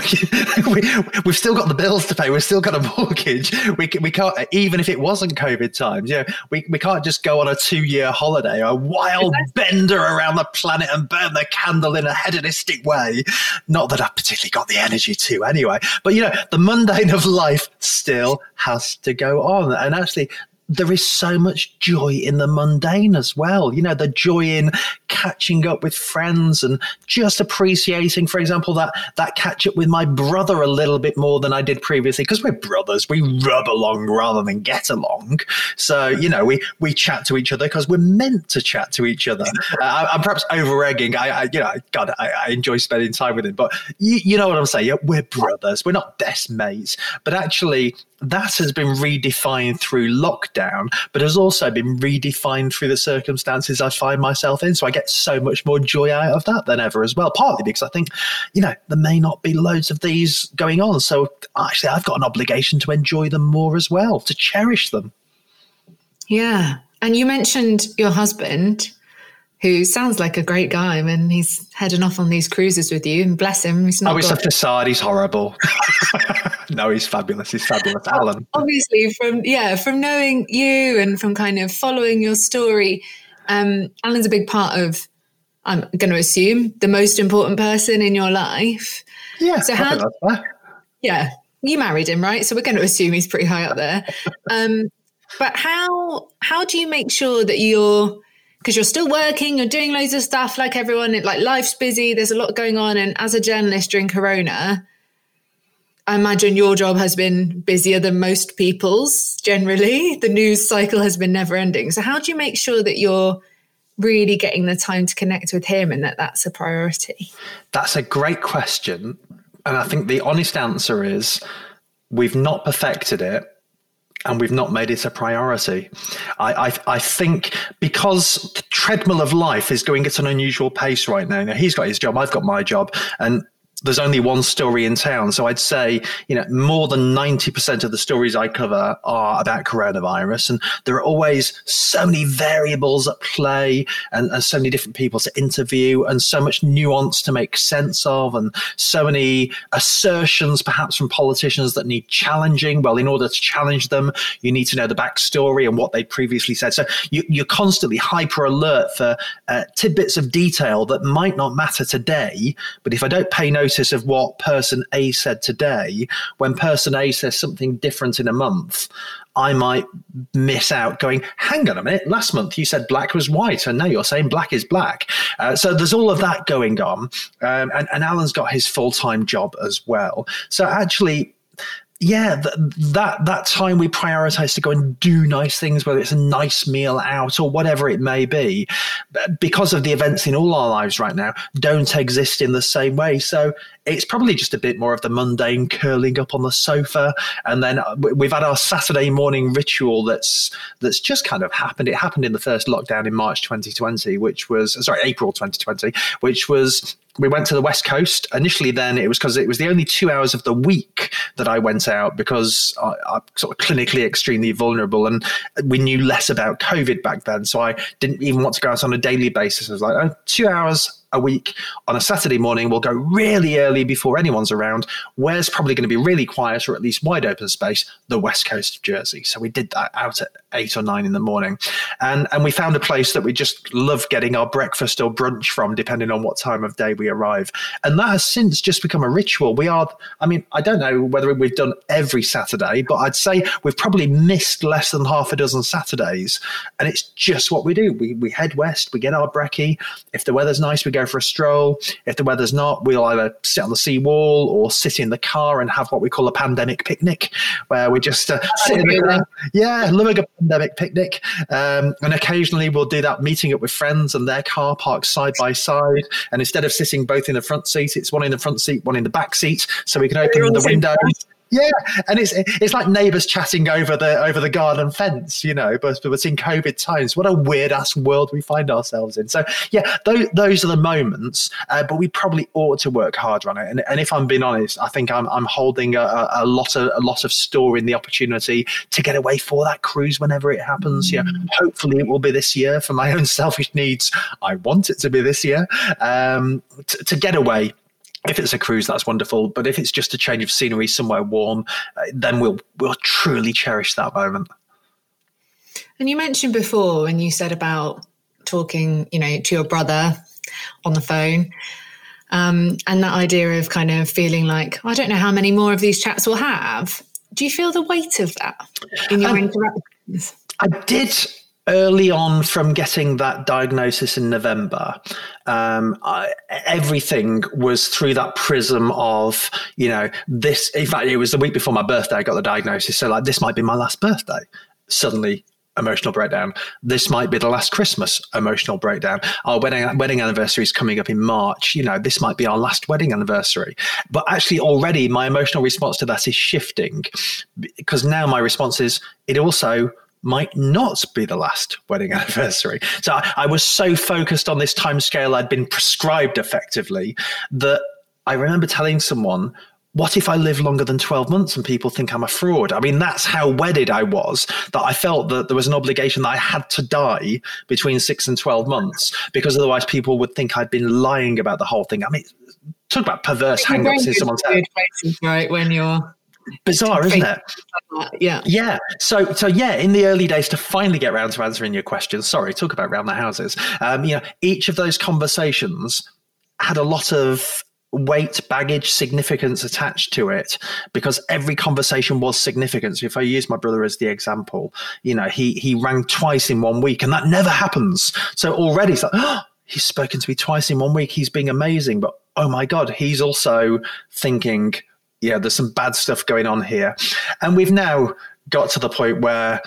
we, have still got the bills to pay. We've still got a mortgage. We, we can't, even if it wasn't COVID times, you know, we, we can't just go on a two year holiday, a wild bender around the planet and burn the candle in a hedonistic way. Not that I've particularly got the energy to anyway, but you know, the mundane of life still has to go on. And actually, there is so much joy in the mundane as well. You know, the joy in catching up with friends and just appreciating, for example, that that catch up with my brother a little bit more than I did previously because we're brothers. We rub along rather than get along. So you know, we we chat to each other because we're meant to chat to each other. Uh, [LAUGHS] I, am perhaps over egging. I, I, you know, God, I, I, enjoy spending time with him, but you, you know what I'm saying. Yeah, We're brothers. We're not best mates, but actually, that has been redefined through lockdown, but has also been redefined through the circumstances I find myself in. So I get so much more joy out of that than ever as well. Partly because I think, you know, there may not be loads of these going on. So actually, I've got an obligation to enjoy them more as well, to cherish them. Yeah. And you mentioned your husband who sounds like a great guy and he's heading off on these cruises with you and bless him he's not oh it's got... a facade he's horrible. [LAUGHS] No he's fabulous he's fabulous. Alan. obviously from yeah from knowing you and from kind of following your story um, alan's a big part of i'm going to assume the most important person in your life. Yeah so how yeah you married him right? So we're going to assume he's pretty high up there. Um, but how how do you make sure that you're because you're still working, you're doing loads of stuff like everyone, like life's busy, there's a lot going on. And as a journalist during Corona, I imagine your job has been busier than most people's generally. [LAUGHS] The news cycle has been never ending. So, how do you make sure that you're really getting the time to connect with him and that that's a priority? That's a great question. And I think the honest answer is we've not perfected it and we've not made it a priority. I, I, I, think because the treadmill of life is going at an unusual pace right now. Now he's got his job, I've got my job, and there's only one story in town. So I'd say, you know, more than 90% of the stories I cover are about coronavirus. And there are always so many variables at play and, and so many different people to interview and so much nuance to make sense of and so many assertions perhaps from politicians that need challenging. Well, in order to challenge them, you need to know the backstory and what they previously said. So you, are constantly hyper alert for uh, tidbits of detail that might not matter today. But if I don't pay no of what person A said today, when person A says something different in a month, I might miss out going, hang on a minute, last month you said black was white, and now you're saying black is black. Uh, so there's all of that going on. Um, and, and Alan's got his full time job as well. So actually, yeah, th- that that time we prioritize to go and do nice things, whether it's a nice meal out or whatever it may be, because of the events in all our lives right now, don't exist in the same way. So it's probably just a bit more of the mundane curling up on the sofa, and then uh, we've had our Saturday morning ritual that's that's just kind of happened. It happened in the first lockdown in March 2020, which was sorry April 2020, which was we went to the west coast. Initially then it was because it was the only two hours of the week that i went out because I, am sort of clinically extremely vulnerable and we knew less about covid back then. So i didn't even want to go out on a daily basis. I was like oh, two hours a week on a Saturday morning. We'll go really early before anyone's around. Where's probably going to be really quiet or at least wide open space? The west coast of Jersey. So we did that out at eight or nine in the morning, and and we found a place that we just love getting our breakfast or brunch from, depending on what time of day we arrive. And that has since just become a ritual. We are, I mean, I don't know whether we've done every Saturday, but I'd say we've probably missed less than half a dozen Saturdays, and it's just what we do. We we head west, we get our brekkie. If the weather's nice, we go for a stroll. If the weather's not, we'll either sit on the seawall or sit in the car and have what we call a pandemic picnic, where we just uh, sit in the car. Yeah, loving a pandemic picnic. Um, and occasionally we'll do that meeting up with friends and their car parked side by side. And instead of sitting both in the front seat, it's one in the front seat, one in the back seat, so we can open the windows. Yeah, and it's it's like neighbours chatting over the over the garden fence, you know. But but in COVID times, what a weird ass world we find ourselves in. So yeah, those, those are the moments. Uh, but we probably ought to work harder on it. And, and if I'm being honest, I think I'm I'm holding a, a lot of a lot of store in the opportunity to get away for that cruise whenever it happens. Yeah, hopefully it will be this year for my own [LAUGHS] selfish needs. I want it to be this year um, to, to get away if it's a cruise, that's wonderful. But if it's just a change of scenery somewhere warm, uh, then we'll we'll truly cherish that moment. And you mentioned before when you said about talking, you know, to your brother on the phone, um, and that idea of kind of feeling like I don't know how many more of these chats we'll have. Do you feel the weight of that in your um, interactions? I did early on from getting that diagnosis in November, um, I, everything was through that prism of, you know, this. In fact, it was the week before my birthday I got the diagnosis. So, like, this might be my last birthday. Suddenly, emotional breakdown. This might be the last Christmas emotional breakdown. Our wedding wedding anniversary is coming up in March. You know, this might be our last wedding anniversary. But actually, already my emotional response to that is shifting because now my response is it also might not be the last wedding [LAUGHS] anniversary. So I, I was so focused on this time scale I'd been prescribed effectively that I remember telling someone, what if I live longer than 12 months and people think I'm a fraud? I mean, that's how wedded I was that I felt that there was an obligation that I had to die between six and 12 months because otherwise people would think I'd been lying about the whole thing. I mean, talk about perverse hang-ups in someone's head. Right, when you're bizarre, isn't it? Yeah. Yeah. So, so yeah, in the early days, to finally get around to answering your question, sorry, talk about round the houses. Um, you know, each of those conversations had a lot of weight, baggage, significance attached to it because every conversation was significant. So if I use my brother as the example, you know, he he rang twice in one week, and that never happens. So already it's like, oh, [GASPS] he's spoken to me twice in one week. He's being amazing, but oh my god, he's also thinking yeah, there's some bad stuff going on here. And we've now got to the point where,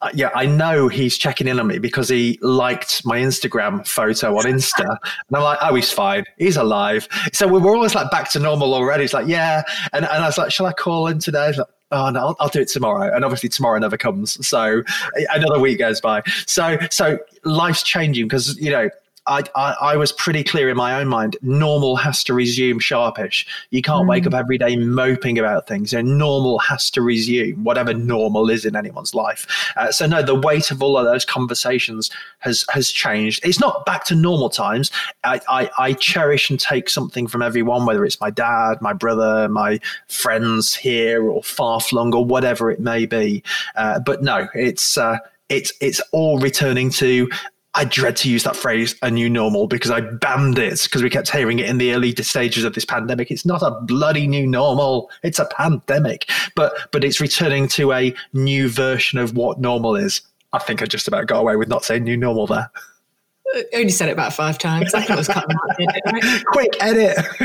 uh, yeah, I know he's checking in on me because he liked my Instagram photo on Insta. [LAUGHS] and I'm like, oh, he's fine. He's alive. So we are always like back to normal already. It's like, yeah. And, and I was like, shall I call in today? Like, oh no, I'll, I'll, do it tomorrow. And obviously tomorrow never comes. So another week goes by. So, so life's changing because, you know, I, I, I, was pretty clear in my own mind. Normal has to resume sharpish. You can't mm. wake up every day moping about things. You know, normal has to resume, whatever normal is in anyone's life. Uh, so no, the weight of all of those conversations has has changed. It's not back to normal times. I, I, I cherish and take something from everyone, whether it's my dad, my brother, my friends here, or far flung, or whatever it may be. Uh, but no, it's. Uh, it's it's all returning to I dread to use that phrase, a new normal, because I banned it because we kept hearing it in the early stages of this pandemic. It's not a bloody new normal; it's a pandemic. But but it's returning to a new version of what normal is. I think I just about got away with not saying new normal there. I only said it about five times. I think it was cut right? [LAUGHS] Quick edit. [LAUGHS]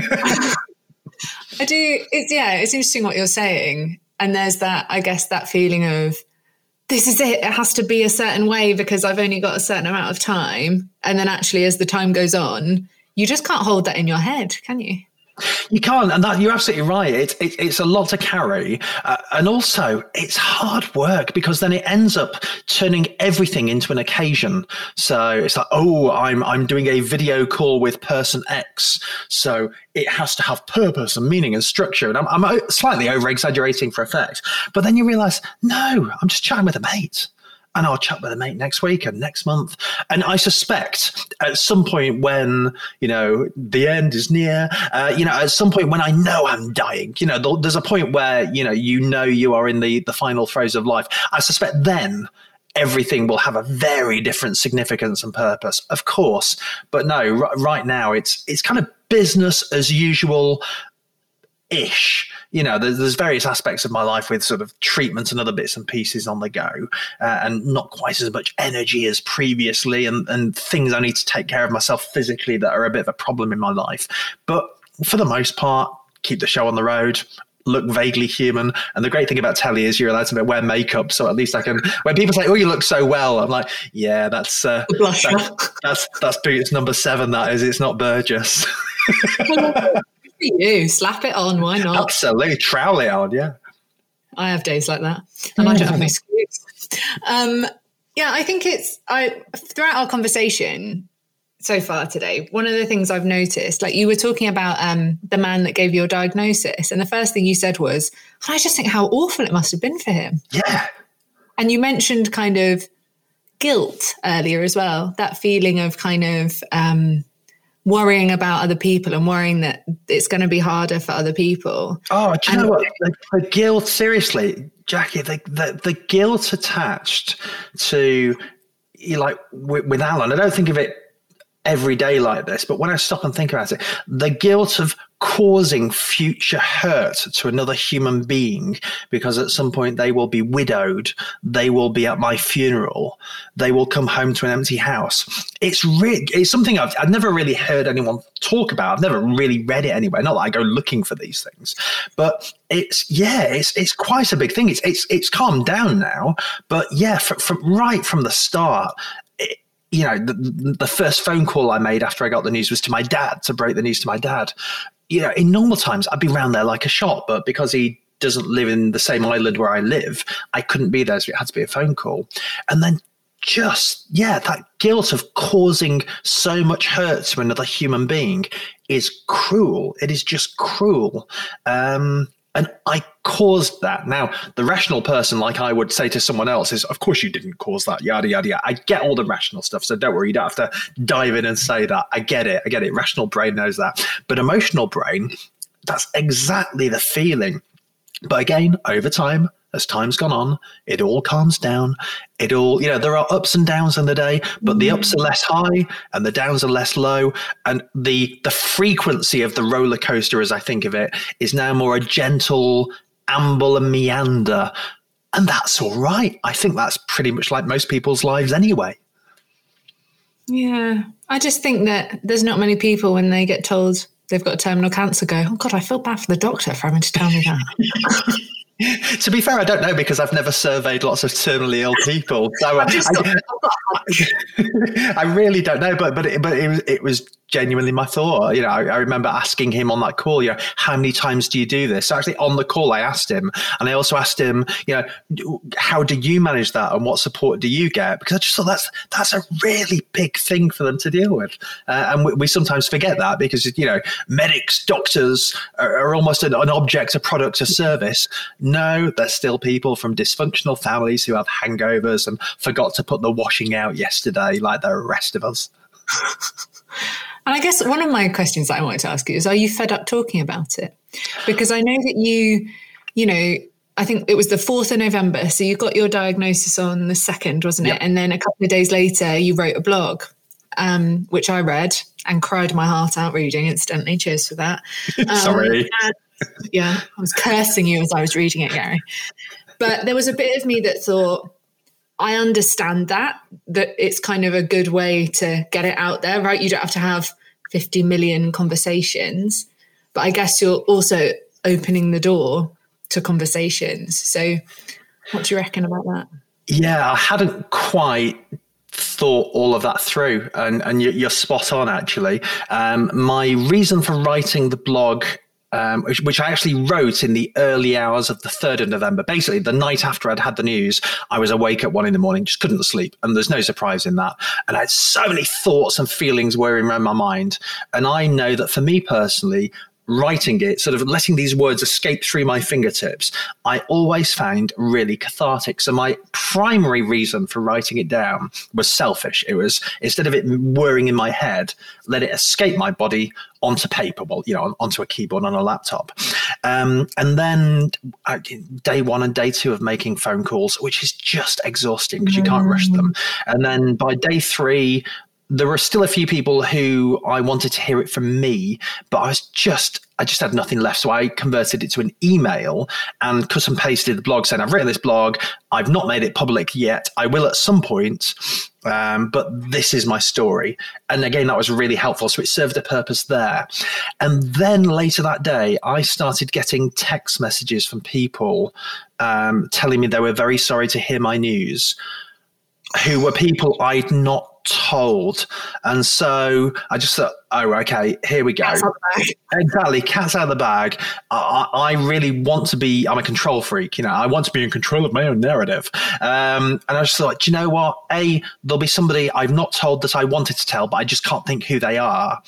I do. It's yeah. It's interesting what you're saying, and there's that. I guess that feeling of this is it. It has to be a certain way because I've only got a certain amount of time. And then actually, as the time goes on, you just can't hold that in your head, can you? You can't, and that you're absolutely right. It's it, it's a lot to carry, uh, and also it's hard work because then it ends up turning everything into an occasion. So it's like, oh, I'm I'm doing a video call with person X, so it has to have purpose and meaning and structure. And I'm, I'm slightly over exaggerating for effect, but then you realize, no, I'm just chatting with a mate and I'll chat with a mate next week and next month. And I suspect at some point when, you know, the end is near, uh, you know, at some point when I know I'm dying, you know, there's a point where, you know, you know you are in the, the final throes of life. I suspect then everything will have a very different significance and purpose, of course. But no, r- right now it's, it's kind of business as usual ish you know, there's, there's, various aspects of my life with sort of treatments and other bits and pieces on the go, uh, and not quite as much energy as previously, and, and things I need to take care of myself physically that are a bit of a problem in my life. But for the most part, keep the show on the road look vaguely human. And the great thing about telly is you're allowed to wear makeup, so at least I can. When people say, "Oh, you look so well," I'm like, "Yeah, that's uh, that, that's that's Boots number seven. That is. It's not Burgess." [LAUGHS] you. Slap it on. Why not? Absolutely. Trowel it on. Yeah. I have days like that. And I don't have my excuse. Um, yeah, I think it's I throughout our conversation so far today, one of the things I've noticed, like you were talking about um, the man that gave your diagnosis, and the first thing you said was, I just think how awful it must have been for him. Yeah. And you mentioned kind of guilt earlier as well, that feeling of kind of um, worrying about other people and worrying that it's going to be harder for other people. Oh, do you and know what? The, the, guilt, seriously, Jackie, the, the, the guilt attached to, you like, with, with Alan, I don't think of it every day like this, but when I stop and think about it, the guilt of causing future hurt to another human being because at some point they will be widowed, they will be at my funeral, they will come home to an empty house. It's really, it's something I've, I've never really heard anyone talk about. I've never really read it anywhere. Not that I go looking for these things, but it's yeah, it's it's quite a big thing. It's it's it's calmed down now, but yeah, from, from right from the start, you know, the, the first phone call I made after I got the news was to my dad to break the news to my dad. You know, in normal times, I'd be around there like a shot, but because he doesn't live in the same island where I live, I couldn't be there, so it had to be a phone call. And then just, yeah, that guilt of causing so much hurt to another human being is cruel. It is just cruel. Um, and I caused that. Now, the rational person, like I would say to someone else, is, of course you didn't cause that, yada, yada, yada. I get all the rational stuff. So don't worry, you don't have to dive in and say that. I get it. I get it. Rational brain knows that. But emotional brain, that's exactly the feeling. But again, over time, as time's gone on, it all calms down. It all, you know, there are ups and downs in the day, but the ups are mm. less high and the downs are less low. And the the frequency of the roller coaster, as I think of it, is now more a gentle amble and meander. And that's all right. I think that's pretty much like most people's lives anyway. Yeah. I just think that there's not many people when they get told they've got terminal cancer go, oh God, I feel bad for the doctor for having to tell me that. [LAUGHS] to be fair, I don't know because I've never surveyed lots of terminally ill people. So [LAUGHS] I, I, [LAUGHS] I, really don't know. But but it, but it was it was genuinely my thought. You know, I, I, remember asking him on that call, you know, how many times do you do this? So actually, on the call, I asked him, and I also asked him, you know, how do you manage that, and what support do you get? Because I just thought that's that's a really big thing for them to deal with, uh, and we, we, sometimes forget that because you know, medics, doctors are, are almost an, an object, a product, a service. No, they're still people from dysfunctional families who have hangovers and forgot to put the washing out yesterday, like the rest of us. [LAUGHS] And I guess one of my questions that I wanted to ask you is Are you fed up talking about it? Because I know that you, you know, I think it was the 4th of November. So you got your diagnosis on the 2nd, wasn't yep. it? And then a couple of days later, you wrote a blog, um, which I read and cried my heart out reading instantly. Cheers for that. [LAUGHS] Um, Sorry. And, yeah, I was cursing you as I was reading it, Gary. But there was a bit of me that thought, I understand that, that it's kind of a good way to get it out there, right? You don't have to have 50 million conversations, but I guess you're also opening the door to conversations. So, what do you reckon about that? Yeah, I hadn't quite thought all of that through, and, and you're spot on, actually. Um, my reason for writing the blog um, which, which, I actually wrote in the early hours of the 3rd of November. Basically, the night after I'd had the news, I was awake at one in the morning, just couldn't sleep. And there's no surprise in that. And I had so many thoughts and feelings whirring around my mind. And I know that for me personally, writing it, sort of letting these words escape through my fingertips, I always found really cathartic. So my primary reason for writing it down was selfish. It was instead of it whirring in my head, let it escape my body onto paper, well, you know, onto a keyboard on a laptop. Um, and then uh, day one and day two of making phone calls, which is just exhausting because you can't rush them. And then by day three, there were still a few people who I wanted to hear it from me, but I was just I just had nothing left. So I converted it to an email and cut and pasted the blog saying, I've written this blog. I've not made it public yet. I will at some point. Um, but this is my story. And again, that was really helpful. So it served a purpose there. And then later that day, I started getting text messages from people um, telling me they were very sorry to hear my news, who were people I'd not told. And so I just thought, oh, okay, here we go. Exactly, cat's out of the bag. I, I, really want to be, I'm a control freak, you know, I want to be in control of my own narrative. Um, and I just thought, do you know what? A, there'll be somebody I've not told that I wanted to tell, but I just can't think who they are.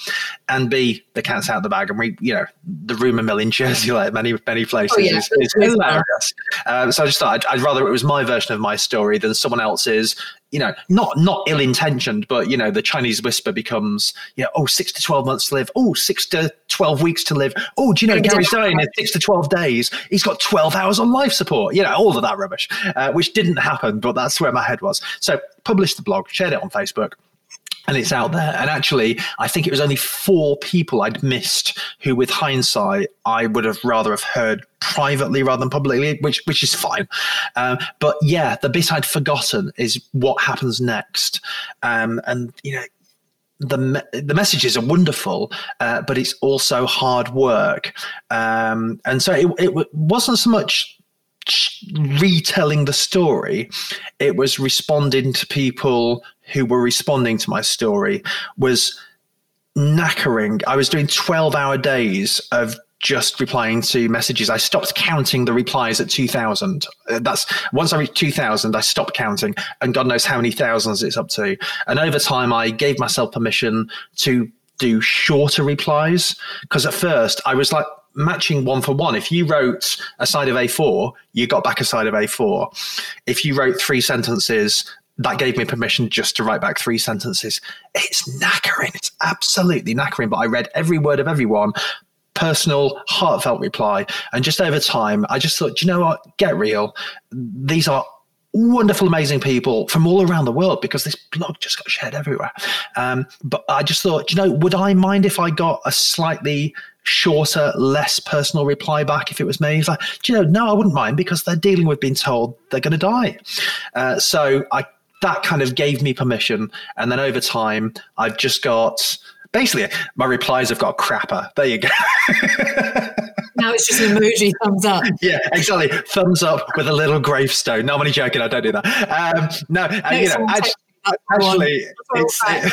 And B, the cat's out of the bag. And we, you know, the rumor mill in Jersey, like many, many places, oh, yeah. is, is hilarious. Um, so I just thought I'd, I'd rather it was my version of my story than someone else's you know, not not ill intentioned, but you know, the Chinese whisper becomes, you know, oh, six to twelve months to live, oh, six to twelve weeks to live. Oh, do you know Gary's dying in six to twelve days? He's got twelve hours on life support. You know, all of that rubbish, uh, which didn't happen, but that's where my head was. So published the blog, shared it on Facebook. and it's out there. And actually, I think it was only four people I'd missed who, with hindsight, I would have rather have heard privately rather than publicly, which which is fine. Um, but yeah, the bit I'd forgotten is what happens next. Um, and you know, the the messages are wonderful, uh, but it's also hard work. Um, and so it, it wasn't so much retelling the story it was responding to people who were responding to my story was knackering i was doing 12 hour days of just replying to messages i stopped counting the replies at 2000 uh, that's once i reached 2000 i stopped counting and god knows how many thousands it's up to and over time i gave myself permission to do shorter replies because at first i was like matching one for one. If you wrote a side of A4, you got back a side of A4. If you wrote three sentences, that gave me permission just to write back three sentences. It's knackering. It's absolutely knackering. But I read every word of everyone, personal, heartfelt reply. And just over time, I just thought, you know what? Get real. These are wonderful, amazing people from all around the world because this blog just got shared everywhere. Um, but I just thought, you know, would I mind if I got a slightly shorter, less personal reply back if it was me. He's like, you know, no, I wouldn't mind because they're dealing with being told they're going to die. Uh, so I that kind of gave me permission. And then over time, I've just got basically my replies have got crapper. There you go. [LAUGHS] now it's just an emoji thumbs up. Yeah, exactly. Thumbs up with a little gravestone. No, I'm only joking. I don't do that. Um, no, uh, you know, actually, actually it's. [LAUGHS]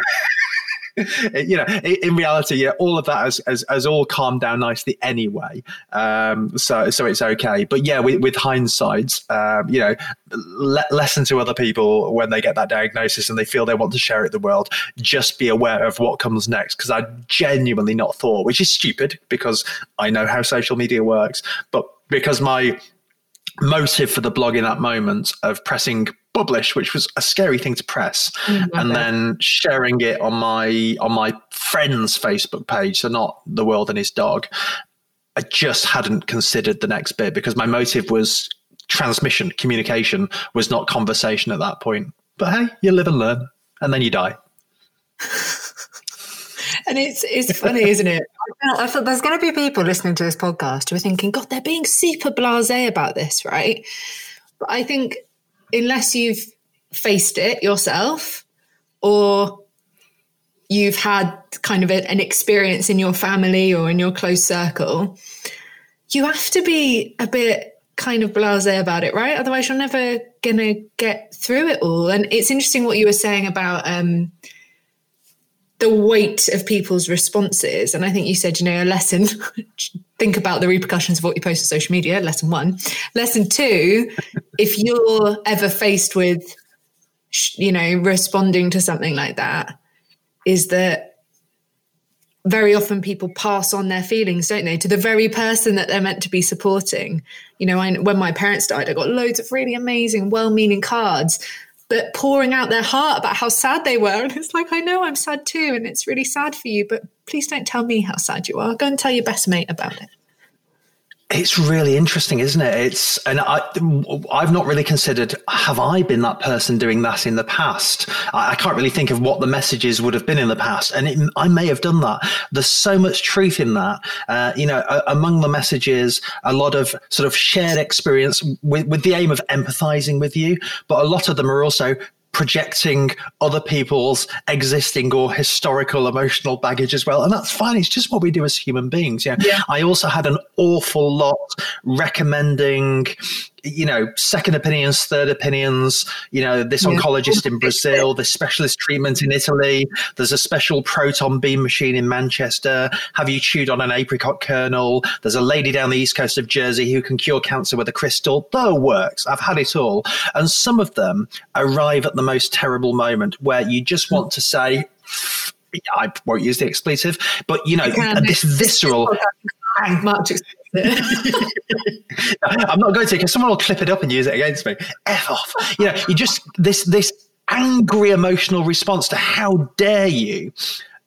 [LAUGHS] You know, in reality, yeah, all of that has, has, has all calmed down nicely anyway. Um, so so it's okay. But yeah, with, with hindsight, um, you know, le- listen to other people when they get that diagnosis and they feel they want to share it the world. Just be aware of what comes next because I genuinely not thought, which is stupid because I know how social media works, but because my motive for the blog in that moment of pressing publish, which was a scary thing to press, mm-hmm. and then sharing it on my on my friend's Facebook page, so not the world and his dog. I just hadn't considered the next bit because my motive was transmission, communication was not conversation at that point. But hey, you live and learn, and then you die. [LAUGHS] and it's it's funny, isn't it? I thought there's going to be people listening to this podcast who are thinking, God, they're being super blasé about this, right? But I think unless you've faced it yourself or you've had kind of a, an experience in your family or in your close circle, you have to be a bit kind of blasé about it, right? Otherwise, you're never going to get through it all. And it's interesting what you were saying about um, the weight of people's responses. And I think you said, you know, a lesson, [LAUGHS] think about the repercussions of what you post on social media, lesson one. Lesson two, if you're ever faced with, you know, responding to something like that, is that very often people pass on their feelings, don't they, to the very person that they're meant to be supporting. You know, I, when my parents died, I got loads of really amazing, well meaning cards but pouring out their heart about how sad they were. And it's like, I know I'm sad too, and it's really sad for you, but please don't tell me how sad you are. Go and tell your best mate about it. It's really interesting, isn't it? It's and I, I've not really considered have I been that person doing that in the past? I, I can't really think of what the messages would have been in the past, and it, I may have done that. There's so much truth in that. Uh, you know, among the messages, a lot of sort of shared experience with, with the aim of empathizing with you, but a lot of them are also projecting other people's existing or historical emotional baggage as well. And that's fine. It's just what we do as human beings. Yeah. yeah. I also had an awful lot recommending you know, second opinions, third opinions, you know, this yeah. oncologist in Brazil, this specialist treatment in Italy, there's a special proton beam machine in Manchester. Have you chewed on an apricot kernel? There's a lady down the east coast of Jersey who can cure cancer with a crystal. The works. I've had it all. And some of them arrive at the most terrible moment where you just want to say, I won't use the expletive, but you know, this visceral. Much [LAUGHS] I'm not going to because someone will clip it up and use it against me. F off. You know, you just this this angry emotional response to how dare you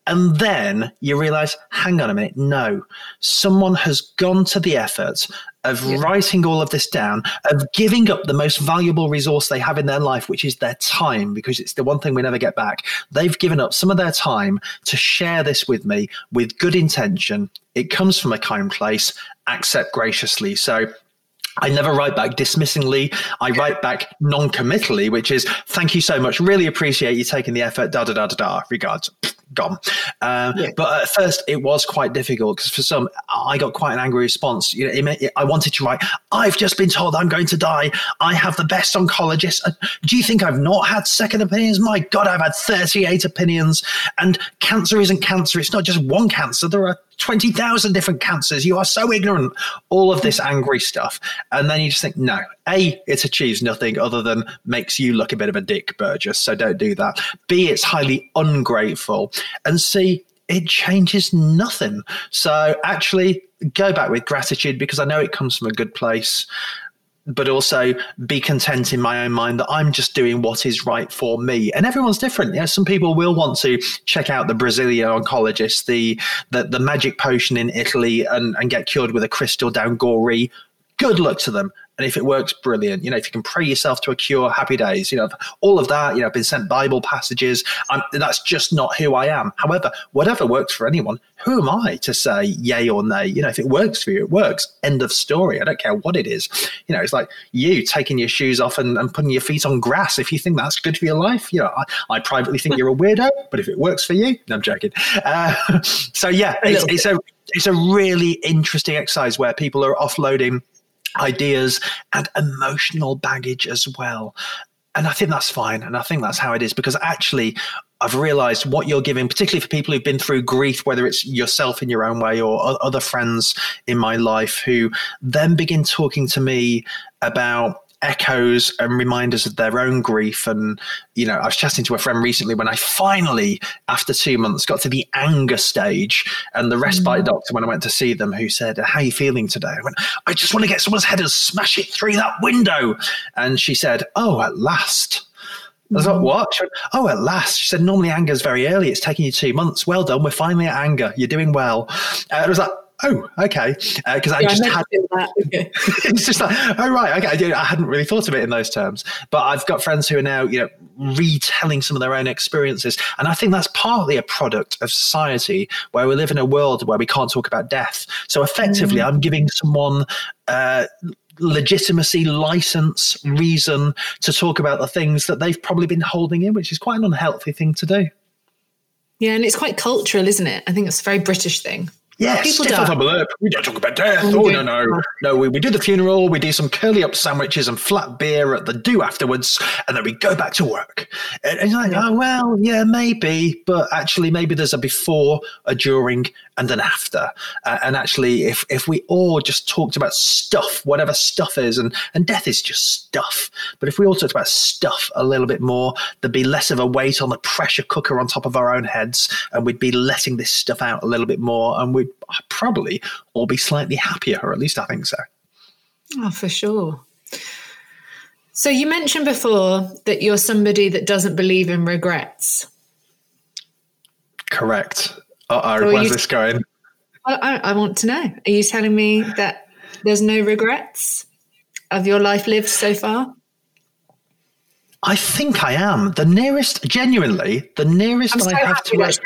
And then you realize, hang on a minute, no, someone has gone to the effort of yeah. writing all of this down, of giving up the most valuable resource they have in their life, which is their time, because it's the one thing we never get back. They've given up some of their time to share this with me with good intention. It comes from a kind place, accept graciously. So I never write back dismissingly. I write back non-committally, which is thank you so much. Really appreciate you taking the effort. Da da da da da. Regards. Gone. Uh, yeah. But at first, it was quite difficult because for some, I got quite an angry response. You know, it, it, I wanted to write. I've just been told I'm going to die. I have the best oncologist. Uh, do you think I've not had second opinions? My God, I've had 38 opinions. And cancer isn't cancer. It's not just one cancer. There are 20,000 different cancers. You are so ignorant. All of this angry stuff. And then you just think, no, A, it achieves nothing other than makes you look a bit of a dick, Burgess. So don't do that. B, it's highly ungrateful. And C, it changes nothing. So actually, go back with gratitude because I know it comes from a good place but also be content in my own mind that I'm just doing what is right for me. And everyone's different. You know, some people will want to check out the Brazilian oncologist, the the, the magic potion in Italy, and, and get cured with a crystal down Gorey. Good luck to them. And if it works, brilliant. You know, if you can pray yourself to a cure, happy days. You know, all of that. You know, I've been sent Bible passages. I'm, that's just not who I am. However, whatever works for anyone, who am I to say yay or nay? You know, if it works for you, it works. End of story. I don't care what it is. You know, it's like you taking your shoes off and, and putting your feet on grass. If you think that's good for your life, you know, I, I privately think you're a weirdo, but if it works for you, no, I'm joking. Uh, [LAUGHS] so yeah, it's, it's a it's a really interesting exercise where people are offloading ideas and emotional baggage as well. And I think that's fine. And I think that's how it is because actually, I've realized what you're giving, particularly for people who've been through grief, whether it's yourself in your own way or other friends in my life who then begin talking to me about echoes and reminders of their own grief. And, you know, I was chatting to a friend recently when I finally, after two months, got to the anger stage and the respite mm. doctor, when I went to see them, who said, How are you feeling today? I went, I just want to get someone's head and smash it through that window. And she said, Oh, at last. I was like, mm. what? Went, oh, at last. She said, normally anger is very early. It's taking you two months. Well done. We're finally at anger. You're doing well. Uh, I was like, oh, okay. Because uh, I just had [LAUGHS] Okay. it's just like, oh right, okay. I, I hadn't really thought of it in those terms, but I've got friends who are now, you know, retelling some of their own experiences, and I think that's partly a product of society where we live in a world where we can't talk about death. So effectively, mm. I'm giving someone. Uh, legitimacy, license, reason to talk about the things that they've probably been holding in, which is quite an unhealthy thing to do. Yeah, and it's quite cultural, isn't it? I think it's a very British thing. Yes, People death die. We don't talk about death. Oh, no, no. No, we, we do the funeral, we do some curly up sandwiches and flat beer at the do afterwards, and then we go back to work. And, and you're like, oh, well, yeah, maybe, but actually, maybe there's a before, a during, and an after. Uh, and actually, if, if we all just talked about stuff, whatever stuff is, and, and death is just stuff, but if we all talked about stuff a little bit more, there'd be less of a weight on the pressure cooker on top of our own heads, and we'd be letting this stuff out a little bit more, and we we'd probably all be slightly happier, or at least I think so. Oh, for sure. So you mentioned before that you're somebody that doesn't believe in regrets. Correct. Uh oh, where's this going? I, I want to know. Are you telling me that there's no regrets of your life lived so far? I think I am. The nearest, genuinely, the nearest so I have to. Answer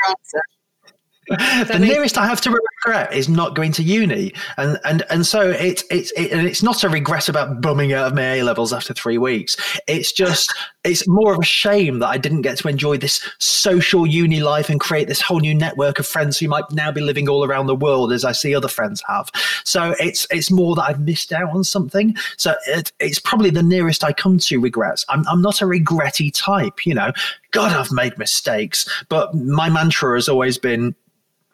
[LAUGHS] the nearest I have to regret is not going to uni, and and and so it's it's it, and it's not a regret about bumming out of my A levels after three weeks. It's just [LAUGHS] it's more of a shame that I didn't get to enjoy this social uni life and create this whole new network of friends who might now be living all around the world, as I see other friends have. So it's it's more that I've missed out on something. So it, it's probably the nearest I come to regrets. I'm I'm not a regretty type, you know. God, I've made mistakes, but my mantra has always been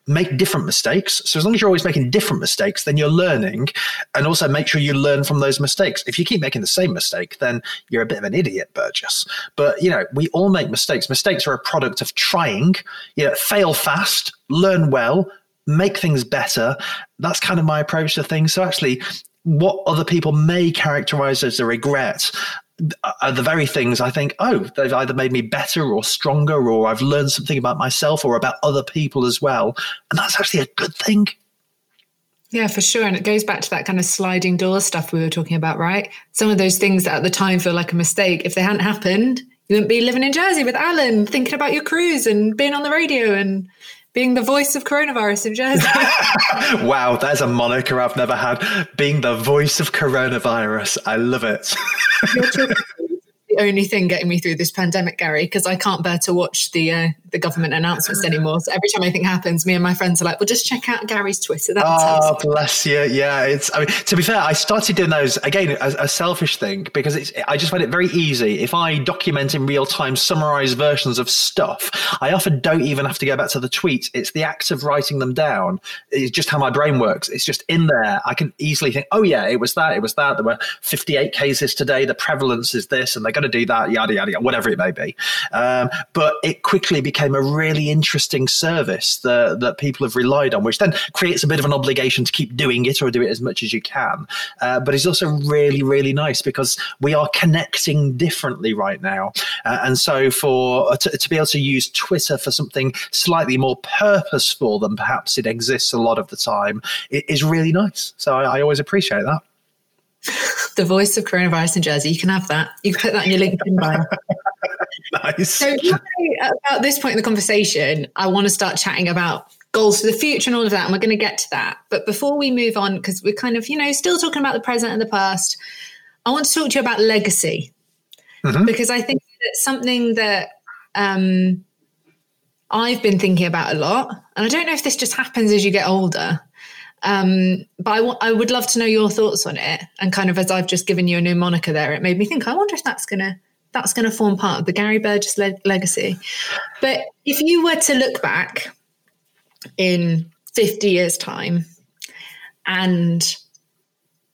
make different mistakes. So as long as you're always making different mistakes, then you're learning and also make sure you learn from those mistakes. If you keep making the same mistake, then you're a bit of an idiot, Burgess. But you know, we all make mistakes. Mistakes are a product of trying, you know, fail fast, learn well, make things better. That's kind of my approach to things. So actually what other people may characterize as a regret, are the very things I think, oh, they've either made me better or stronger, or I've learned something about myself or about other people as well. And that's actually a good thing. Yeah, for sure. And it goes back to that kind of sliding door stuff we were talking about, right? Some of those things that at the time feel like a mistake, if they hadn't happened, you wouldn't be living in Jersey with Alan, thinking about your cruise and being on the radio and being the voice of coronavirus in Jersey. [LAUGHS] wow, there's a moniker I've never had. Being the voice of coronavirus. I love it. The only thing getting me through this pandemic, Gary, because I can't bear to watch the uh, the government announcements anymore. So every time anything happens, me and my friends are like, "Well, just check out Gary's Twitter." That oh, bless you. Yeah, it's. I mean, to be fair, I started doing those again as a selfish thing because it's. I just find it very easy if I document in real time, summarize versions of stuff. I often don't even have to go back to the tweets. It's the act of writing them down. It's just how my brain works. It's just in there. I can easily think, "Oh yeah, it was that. It was that. There were 58 cases today. The prevalence is this, and they're going to do that. Yada yada yada. Whatever it may be." Um, but it quickly became a really interesting service that, that people have relied on, which then creates a bit of an obligation to keep doing it or do it as much as you can. Uh, but it's also really, really nice because we are connecting differently right now. Uh, and so for uh, to, to, be able to use Twitter for something slightly more purposeful than perhaps it exists a lot of the time it is really nice. So I, I always appreciate that the voice of coronavirus in Jersey. You can have that. You can put that in your LinkedIn bio. nice. So at this point in the conversation, I want to start chatting about goals for the future and all of that, and we're going to get to that. But before we move on, because we're kind of you know still talking about the present and the past, I want to talk to you about legacy mm-hmm. because I think it's something that. Um, I've been thinking about a lot, and I don't know if this just happens as you get older, um, but I, w- I would love to know your thoughts on it. And kind of as I've just given you a new moniker there, it made me think, I wonder if that's going to that's going to form part of the Gary Burgess le- legacy. But if you were to look back in 50 years' time and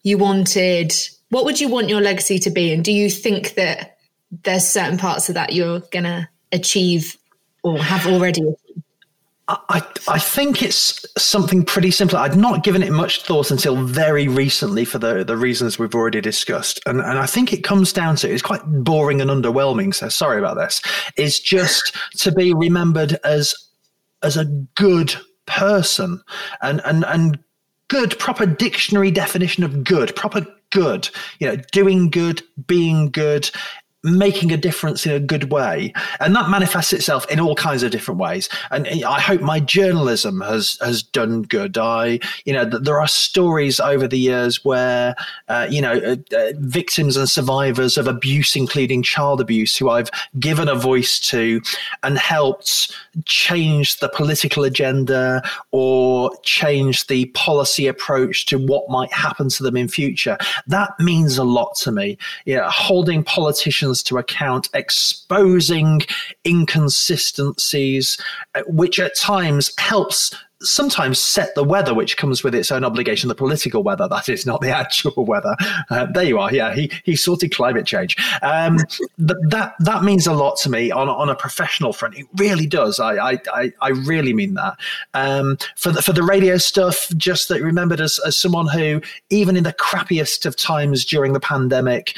you wanted, what would you want your legacy to be? And do you think that there's certain parts of that you're going to achieve or have already? I, I think it's something pretty simple. I'd not given it much thought until very recently for the, the reasons we've already discussed. And, and I think it comes down to it's quite boring and underwhelming. So sorry about this. Is just to be remembered as as a good person and and and good proper dictionary definition of good proper good you know doing good being good making a difference in a good way. And that manifests itself in all kinds of different ways. And i hope my journalism has has done good. I you know there are stories over the years where uh, you know uh, uh, victims and survivors of abuse including child abuse who i've given a voice to and helped change the political agenda or change the policy approach to what might happen to them in future. That means a lot to me. Yeah holding politicians to account, exposing inconsistencies, uh, which at times helps sometimes set the weather, which comes with its own obligation, the political weather, that is, not the [LAUGHS] actual weather. Uh, there you are. Yeah, he, he sorted climate change. Um, [LAUGHS] th- that that means a lot to me on, on a professional front. It really does. I, I, I really mean that. Um, for, the, for the radio stuff, just that remembered as, as someone who, even in the crappiest of times during the pandemic,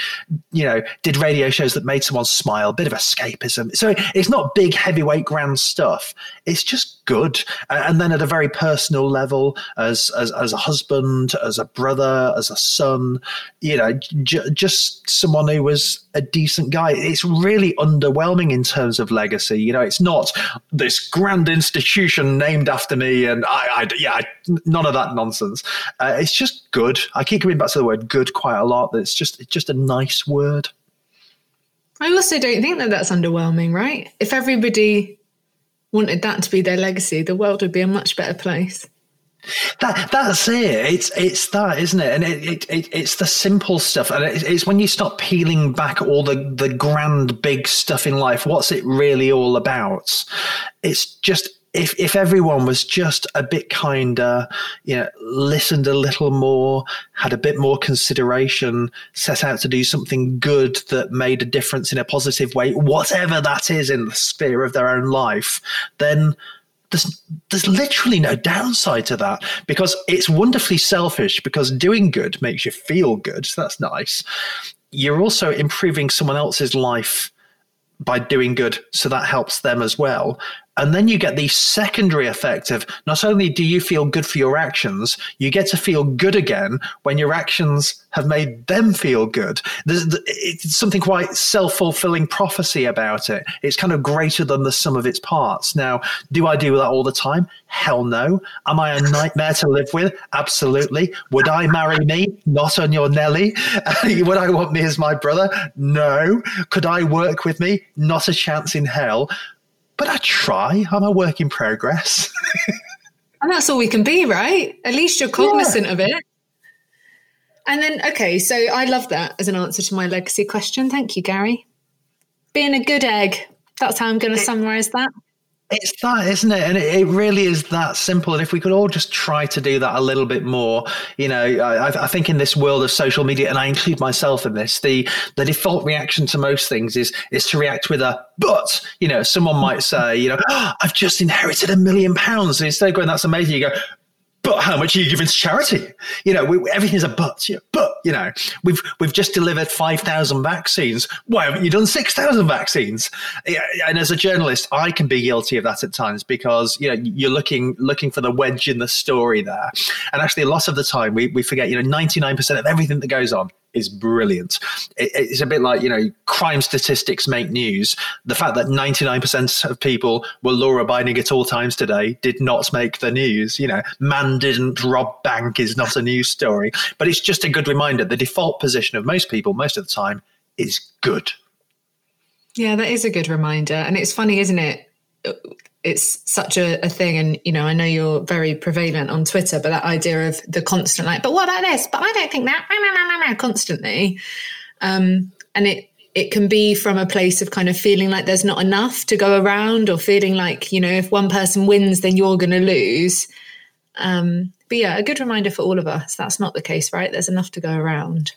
you know, did radio shows that made someone smile, a bit of escapism. So it's not big, heavyweight, grand stuff. It's just good. And then at a very personal level as as, as a husband, as a brother, as a son. You know, j- just someone who was a decent guy. It's really underwhelming in terms of legacy. You know, it's not this grand institution named after me, and I, I yeah, I, none of that nonsense. Uh, it's just good. I keep coming back to the word "good" quite a lot. It's just it's just a nice word. I also don't think that that's underwhelming, right? If everybody wanted that to be their legacy, the world would be a much better place. That that's it. It's it's that, isn't it? And it, it, it it's the simple stuff, and it, it's when you start peeling back all the the grand big stuff in life. What's it really all about? It's just if if everyone was just a bit kinder, you know, listened a little more, had a bit more consideration, set out to do something good that made a difference in a positive way, whatever that is in the sphere of their own life, then there's there's literally no downside to that because it's wonderfully selfish because doing good makes you feel good. So that's nice you're also improving someone else's life by doing good. So that helps them as well. And then you get the secondary effect of not only do you feel good for your actions, you get to feel good again when your actions have made them feel good. There's it's something quite self fulfilling prophecy about it. It's kind of greater than the sum of its parts. Now, do I do that all the time? Hell no. Am I a [LAUGHS] nightmare to live with? Absolutely. Would I marry me? Not on your Nelly. [LAUGHS] Would I want me as my brother? No. Could I work with me? Not a chance in hell but I try. I'm a work in progress. [LAUGHS] and that's all we can be, right? At least you're cognizant yeah. of it. And then, okay, so I love that as an answer to my legacy question. Thank you, Gary. Being a good egg. That's how I'm going to summarize that. It's that, isn't it? And it, it, really is that simple. And if we could all just try to do that a little bit more, you know, I, I, think in this world of social media, and I include myself in this, the the default reaction to most things is is to react with a but. You know, someone might say, you know, oh, I've just inherited a million pounds. And instead of going, that's amazing, you go, but how much are you giving to charity? You know, we, everything's a but. But you know, we've we've just delivered five thousand vaccines. Why haven't you done six thousand vaccines? And as a journalist, I can be guilty of that at times because you know you're looking looking for the wedge in the story there, and actually a lot of the time we we forget. You know, ninety nine percent of everything that goes on is brilliant. It, it's a bit like, you know, crime statistics make news. The fact that 99% of people were law abiding at all times today did not make the news. You know, man didn't rob bank is not a news story, but it's just a good reminder. The default position of most people, most of the time, is good. Yeah, that is a good reminder. And it's funny, isn't it? It's such a, a, thing. And you know i know you're very prevalent on twitter but that idea of the constant like but what about this? But i don't think that constantly. Um, and it it can be from a place of kind of feeling like there's not enough to go around or feeling like you know if one person wins then you're going to lose. Um, but yeah a good reminder for all of us that's not the case right? There's enough to go around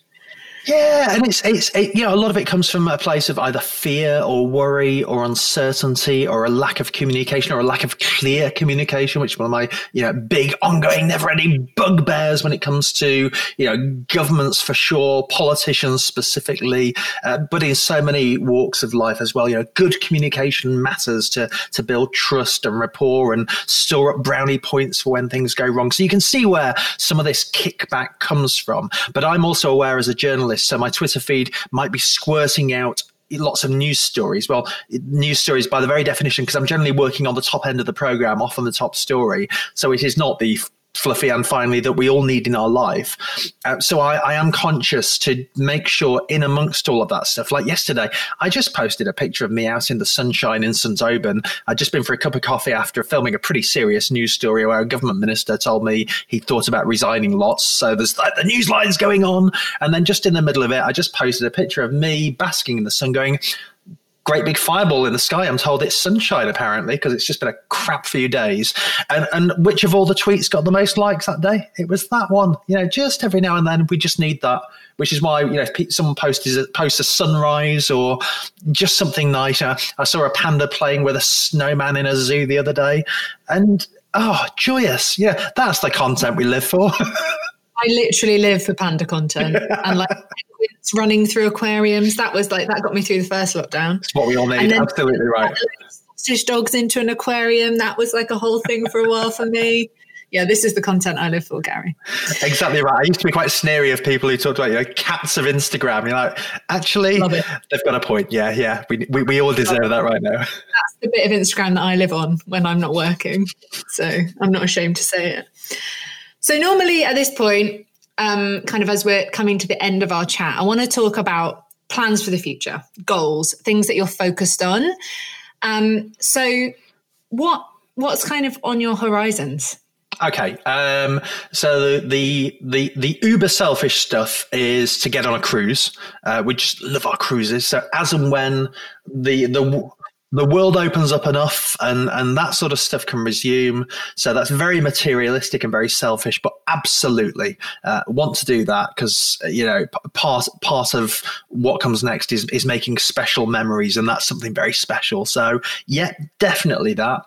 yeah, and it's it's it, you know a lot of it comes from a place of either fear or worry or uncertainty or a lack of communication or a lack of clear communication, which is one of my you know big ongoing, never-ending bugbears when it comes to you know governments for sure, politicians specifically, uh, but in so many walks of life as well. You know, good communication matters to to build trust and rapport and store up brownie points for when things go wrong. So you can see where some of this kickback comes from. But I'm also aware as a journalist so my Twitter feed might be squirting out lots of news stories. Well, news stories by the very definition, because I'm generally working on the top end of the program, off on the top story. So it is not the fluffy and finally that we all need in our life. Uh, so I, I, am conscious to make sure in amongst all of that stuff. Like yesterday, I just posted a picture of me out in the sunshine in St. Aubin. I'd just been for a cup of coffee after filming a pretty serious news story where a government minister told me he thought about resigning lots. So there's like the news lines going on. And then just in the middle of it, I just posted a picture of me basking in the sun going, great big fireball in the sky. I'm told it's sunshine apparently because it's just been a crap few days. And and which of all the tweets got the most likes that day? It was that one. You know, just every now and then we just need that. Which is why you know someone posts a, posts a sunrise or just something nicer. I saw a panda playing with a snowman in a zoo the other day, and oh, joyous! Yeah, that's the content we live for. [LAUGHS] I literally live for panda content and like running through aquariums. That was like that got me through the first lockdown. That's what we all need. Absolutely right. Sausage dogs into an aquarium. That was like a whole thing for a while for me. Yeah, this is the content I live for, Gary. Exactly right. I used to be quite sneery of people who talked about you know cats of Instagram. You're like, actually, they've got a point. Yeah, yeah. We, we, we all deserve that right now. [LAUGHS] That's the bit of Instagram that I live on when I'm not working. So I'm not ashamed to say it. So normally at this point, um, kind of as we're coming to the end of our chat, I want to talk about plans for the future, goals, things that you're focused on. Um, so, what what's kind of on your horizons? Okay, um, so the the the uber selfish stuff is to get on a cruise. Uh, we just love our cruises. So as and when the the the world opens up enough and and that sort of stuff can resume. So that's very materialistic and very selfish but absolutely uh, want to do that because you know part part of what comes next is is making special memories and that's something very special. So yeah definitely that.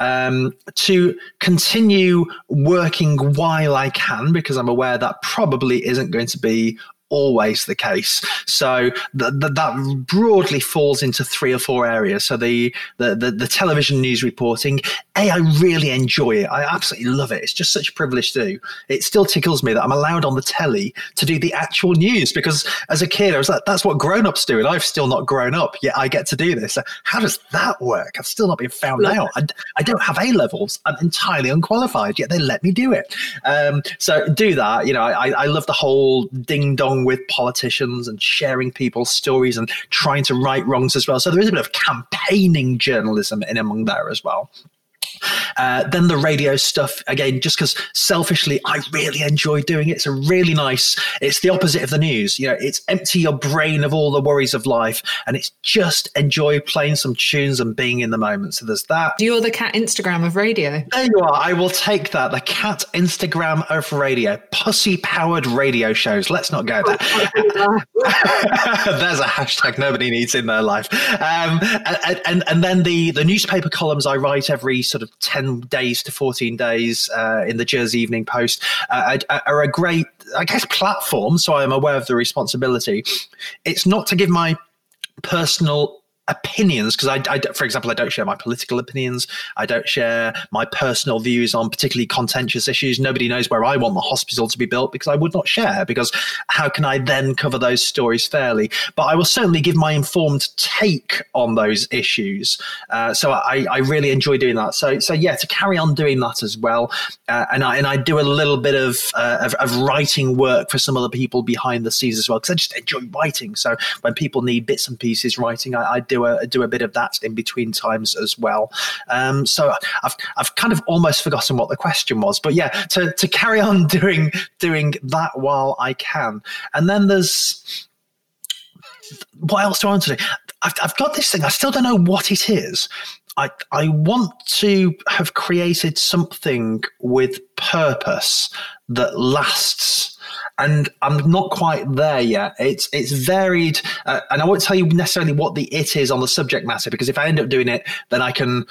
Um, to continue working while i can because i'm aware that probably isn't going to be always the case. So th- th- that broadly falls into three or four areas. So the, the, the the television news reporting, a I really enjoy it. I absolutely love it. It's just such a privilege to do. It still tickles me that I'm allowed on the telly to do the actual news because as a kid I was like, that's what grown ups do, and I've still not grown up yet. I get to do this. How does that work? I've still not been found out. I, I don't have A levels. I'm entirely unqualified, yet they let me do it. Um, so do that. You know, I, I love the whole ding dong with politicians and sharing people's stories and trying to right wrongs as well. So there is a bit of campaigning journalism in among there as well. Uh, then the radio stuff again, just because selfishly I really enjoy doing it. It's a really nice. It's the opposite of the news. You know, it's empty your brain of all the worries of life, and it's just enjoy playing some tunes and being in the moment. So there's that. You're the cat Instagram of radio. There you are. I will take that. The cat Instagram of radio. Pussy powered radio shows. Let's not go there. [LAUGHS] there's a hashtag nobody needs in their life. Um, and, and and then the the newspaper columns I write every sort of 10 days to 14 days uh, in the Jersey Evening Post uh, are a great, I guess, platform. So I am aware of the responsibility. It's not to give my personal opinions because I, I, for example i don't share my political opinions. I don't share my personal views on particularly contentious issues. Nobody knows where i want the hospital to be built because i would not share because how can i then cover those stories fairly? But i will certainly give my informed take on those issues. Uh, so I, I really enjoy doing that. So so yeah to carry on doing that as well uh, and i and i do a little bit of, uh, of, of writing work for some other people behind the scenes as well because i just enjoy writing. So when people need bits and pieces writing i, I do a do a bit of that in between times as well. Um, so I've I've kind of almost forgotten what the question was, but yeah, to to carry on [LAUGHS] doing doing that while I can, and then there's what else do I want to do? I've, I've got this thing. I still don't know what it is. I, I want to have created something with purpose that lasts and I'm not quite there yet. It's it's varied, uh, and I won't tell you necessarily what the it is on the subject matter because if I end up doing it, then I can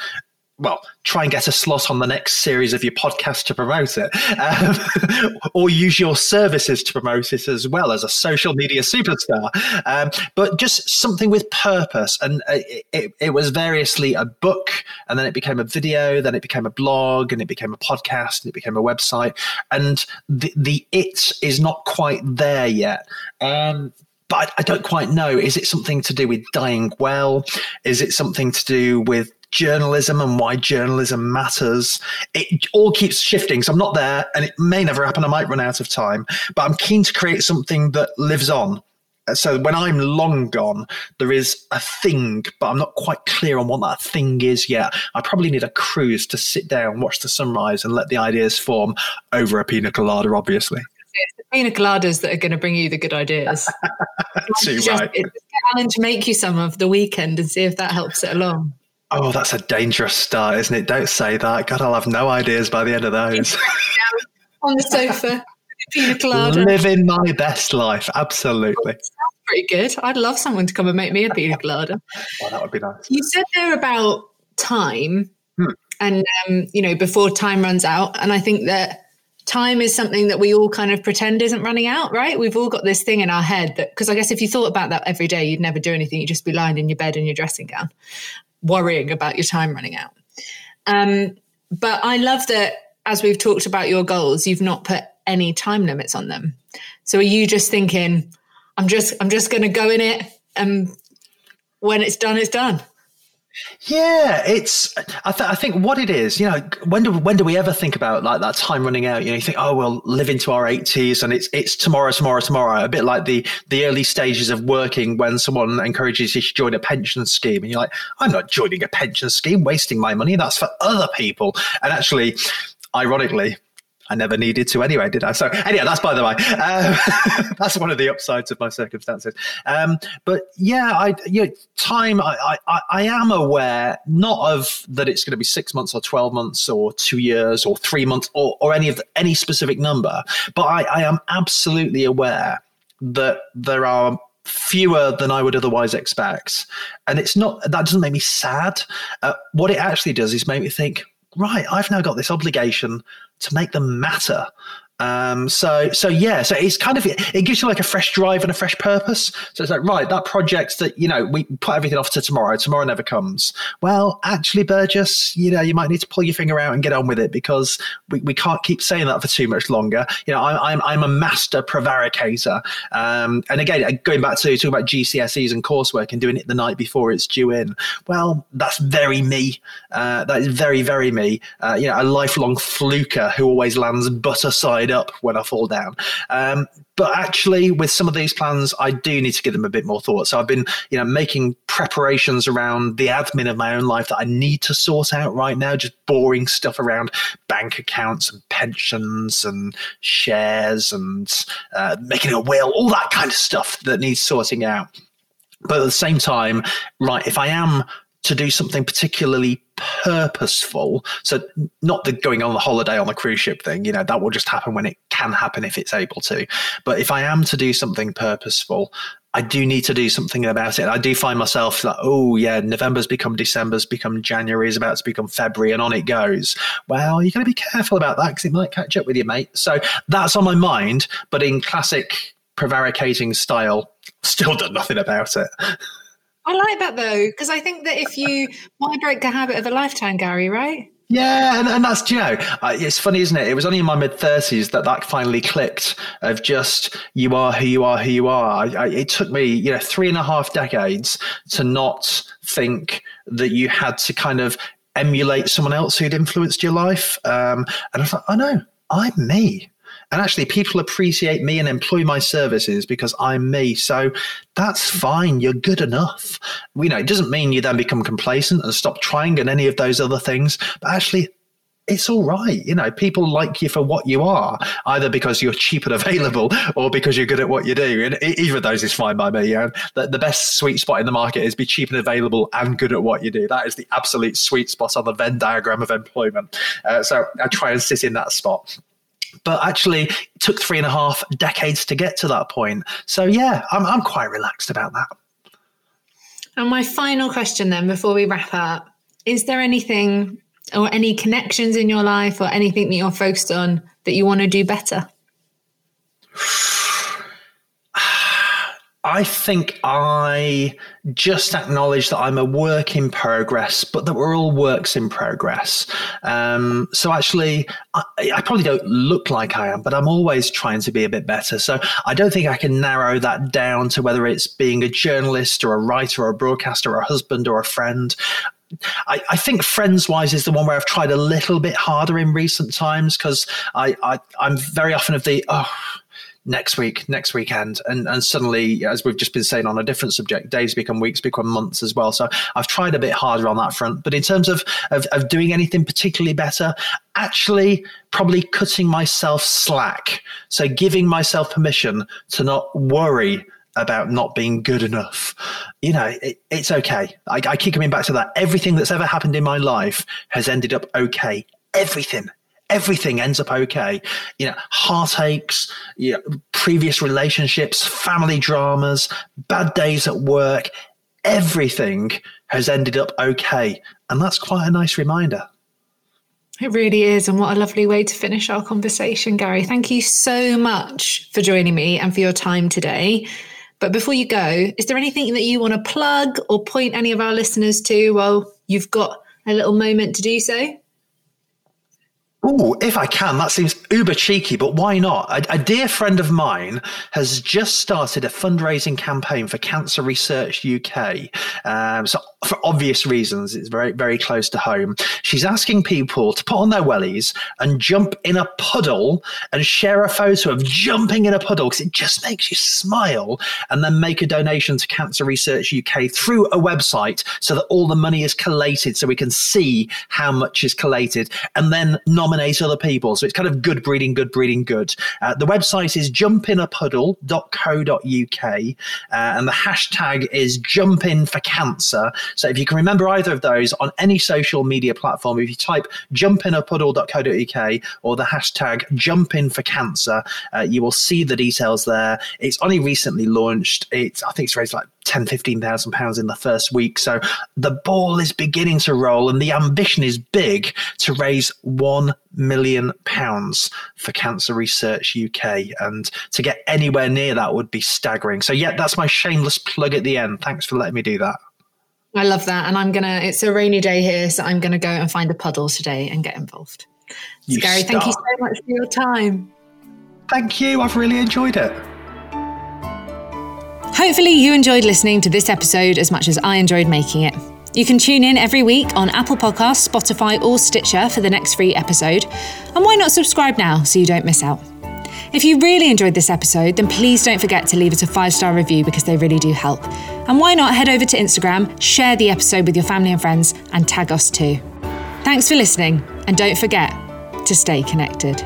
well, try and get a slot on the next series of your podcast to promote it, um, [LAUGHS] or use your services to promote it as well as a social media superstar. Um, but just something with purpose. And it, it, it, was variously a book, and then it became a video, then it became a blog, and it became a podcast, and it became a website. And the, the it is not quite there yet. Um, but I don't quite know. Is it something to do with dying well? Is it something to do with journalism and why journalism matters. It all keeps shifting. So I'm not there and it may never happen. I might run out of time, but I'm keen to create something that lives on. So when I'm long gone, there is a thing, but I'm not quite clear on what that thing is yet. I probably need a cruise to sit down, watch the sunrise, and let the ideas form over a pina colada, obviously. It's the pina coladas that are going to bring you the good ideas. [LAUGHS] Too just, right. challenge make you some of the weekend and see if that helps it along. Oh, that's a dangerous start, isn't it? Don't say that. God, I'll have no ideas by the end of those. [LAUGHS] On the sofa, pina colada. Living my best life, absolutely. pretty good. I'd love someone to come and make me a pina colada. oh, that would be nice. You said there about time, hmm. and um, you know, before time runs out, and I think that time is something that we all kind of pretend isn't running out, right? We've all got this thing in our head that, because I guess if you thought about that every day, you'd never do anything. You'd just be lying in your bed in your dressing gown worrying about your time running out. Um, but I love that as we've talked about your goals, you've not put any time limits on them. So are you just thinking, I'm just I'm just going to go in it, and when it's done, it's done. Yeah, it's. I, th- I, think what it is, you know, when do when do we ever think about like that time running out? You know, you think, oh, we'll live into our eighties, and it's it's tomorrow, tomorrow, tomorrow. A bit like the the early stages of working when someone encourages you to join a pension scheme, and you're like, I'm not joining a pension scheme, wasting my money. That's for other people. And actually, ironically, I never needed to anyway, did I? So anyhow, that's by the way. Um, [LAUGHS] that's one of the upsides of my circumstances. Um, but yeah, I you know, time. I, I I am aware not of that it's going to be six months or twelve months or two years or three months or, or any of the, any specific number, but I, I am absolutely aware that there are fewer than I would otherwise expect. And it's not that doesn't make me sad. Uh, what it actually does is make me think, right, I've now got this obligation to make them matter. Um, so so yeah, so it's kind of it gives you like a fresh drive and a fresh purpose. So it's like right, that project that you know we put everything off to tomorrow. Tomorrow never comes. Well, actually, Burgess, you know, you might need to pull your finger out and get on with it because we, we can't keep saying that for too much longer. You know, I, I'm I'm a master prevaricator. Um, and again, going back to talking about GCSEs and coursework and doing it the night before it's due in. Well, that's very me. Uh, that is very very me. Uh, you know, a lifelong fluker who always lands butter side up when I fall down. Um, but actually, with some of these plans, I do need to give them a bit more thought. So I've been, you know, making preparations around the admin of my own life that I need to sort out right now. Just boring stuff around bank accounts and pensions and shares and uh, making a will, all that kind of stuff that needs sorting out. But at the same time, right, if I am to do something particularly purposeful. So not the going on the holiday on the cruise ship thing, you know, that will just happen when it can happen if it's able to. But if I am to do something purposeful, I do need to do something about it. I do find myself like, oh yeah, November's become December's become January is about to become February, and on it goes. Well, you got to be careful about that because it might catch up with you, mate. So that's on my mind, but in classic prevaricating style, still done nothing about it. [LAUGHS] I like that though, because I think that if you why break the habit of a lifetime, Gary, right? Yeah, and, and that's you know, uh, it's funny, isn't it? It was only in my mid thirties that that finally clicked. Of just you are who you are, who you are. I, I, it took me, you know, three and a half decades to not think that you had to kind of emulate someone else who'd influenced your life. Um, and I thought, oh no, I'm me. And actually, people appreciate me and employ my services because I'm me. So that's fine. You're good enough. You know, it doesn't mean you then become complacent and stop trying and any of those other things. But actually, it's all right. You know, people like you for what you are, either because you're cheap and [LAUGHS] available or because you're good at what you do. And either of those is fine by me. Yeah. The, the best sweet spot in the market is be cheap and available and good at what you do. That is the absolute sweet spot on the Venn diagram of employment. Uh, so I try and sit in that spot but actually it took three and a half decades to get to that point. So yeah, I'm I'm quite relaxed about that. And my final question then before we wrap up, is there anything or any connections in your life or anything that you're focused on that you want to do better? [SIGHS] I think I just acknowledge that I'm a work in progress, but that we're all works in progress. Um, so actually, I, I, probably don't look like I am, but I'm always trying to be a bit better. So I don't think I can narrow that down to whether it's being a journalist or a writer or a broadcaster or a husband or a friend. I, I, think friends wise is the one where I've tried a little bit harder in recent times because I, I I'm very often of the oh next week, next weekend, and and suddenly, as we've just been saying on a different subject, days become weeks, become months as well. So I've tried a bit harder on that front, but in terms of of, of doing anything particularly better, actually probably cutting myself slack, so giving myself permission to not worry about not being good enough. You know, it, it's okay. I, I keep coming back to that. Everything that's ever happened in my life has ended up okay. Everything everything ends up okay. You know, heartaches, you know, previous relationships, family dramas, bad days at work, everything has ended up okay. And that's quite a nice reminder. It really is. And what a lovely way to finish our conversation, Gary. Thank you so much for joining me and for your time today. But before you go, is there anything that you want to plug or point any of our listeners to while you've got a little moment to do so? Oh, if I can, that seems uber cheeky, but why not? A, a, dear friend of mine has just started a fundraising campaign for Cancer Research UK. Um, so, for obvious reasons, it's very, very close to home. She's asking people to put on their wellies and jump in a puddle and share a photo of jumping in a puddle because it just makes you smile and then make a donation to Cancer Research UK through a website so that all the money is collated so we can see how much is collated and then nominate nominate other people. So it's kind of good breeding, good breeding, good. Uh, the website is jumpinapuddle.co.uk uh, and the hashtag is jumpin for cancer. So if you can remember either of those on any social media platform, if you type jumpinapuddle.co.uk or the hashtag jumpin for cancer, uh, you will see the details there. It's only recently launched. It's I think it's raised like 10, 15,000 pounds in the first week. So the ball is beginning to roll and the ambition is big to raise 1 million pounds for Cancer Research UK. And to get anywhere near that would be staggering. So yeah, that's my shameless plug at the end. Thanks for letting me do that. I love that. And I'm going to, it's a rainy day here, so I'm going to go and find a puddle today and get involved. You Gary, thank you so much for your time. Thank you. I've really enjoyed it. Hopefully, you enjoyed listening to this episode as much as I enjoyed making it. You can tune in every week on Apple Podcasts, Spotify, or Stitcher for the next free episode. And why not subscribe now so you don't miss out? If you really enjoyed this episode, then please don't forget to leave us a five star review because they really do help. And why not head over to Instagram, share the episode with your family and friends, and tag us too. Thanks for listening, and don't forget to stay connected.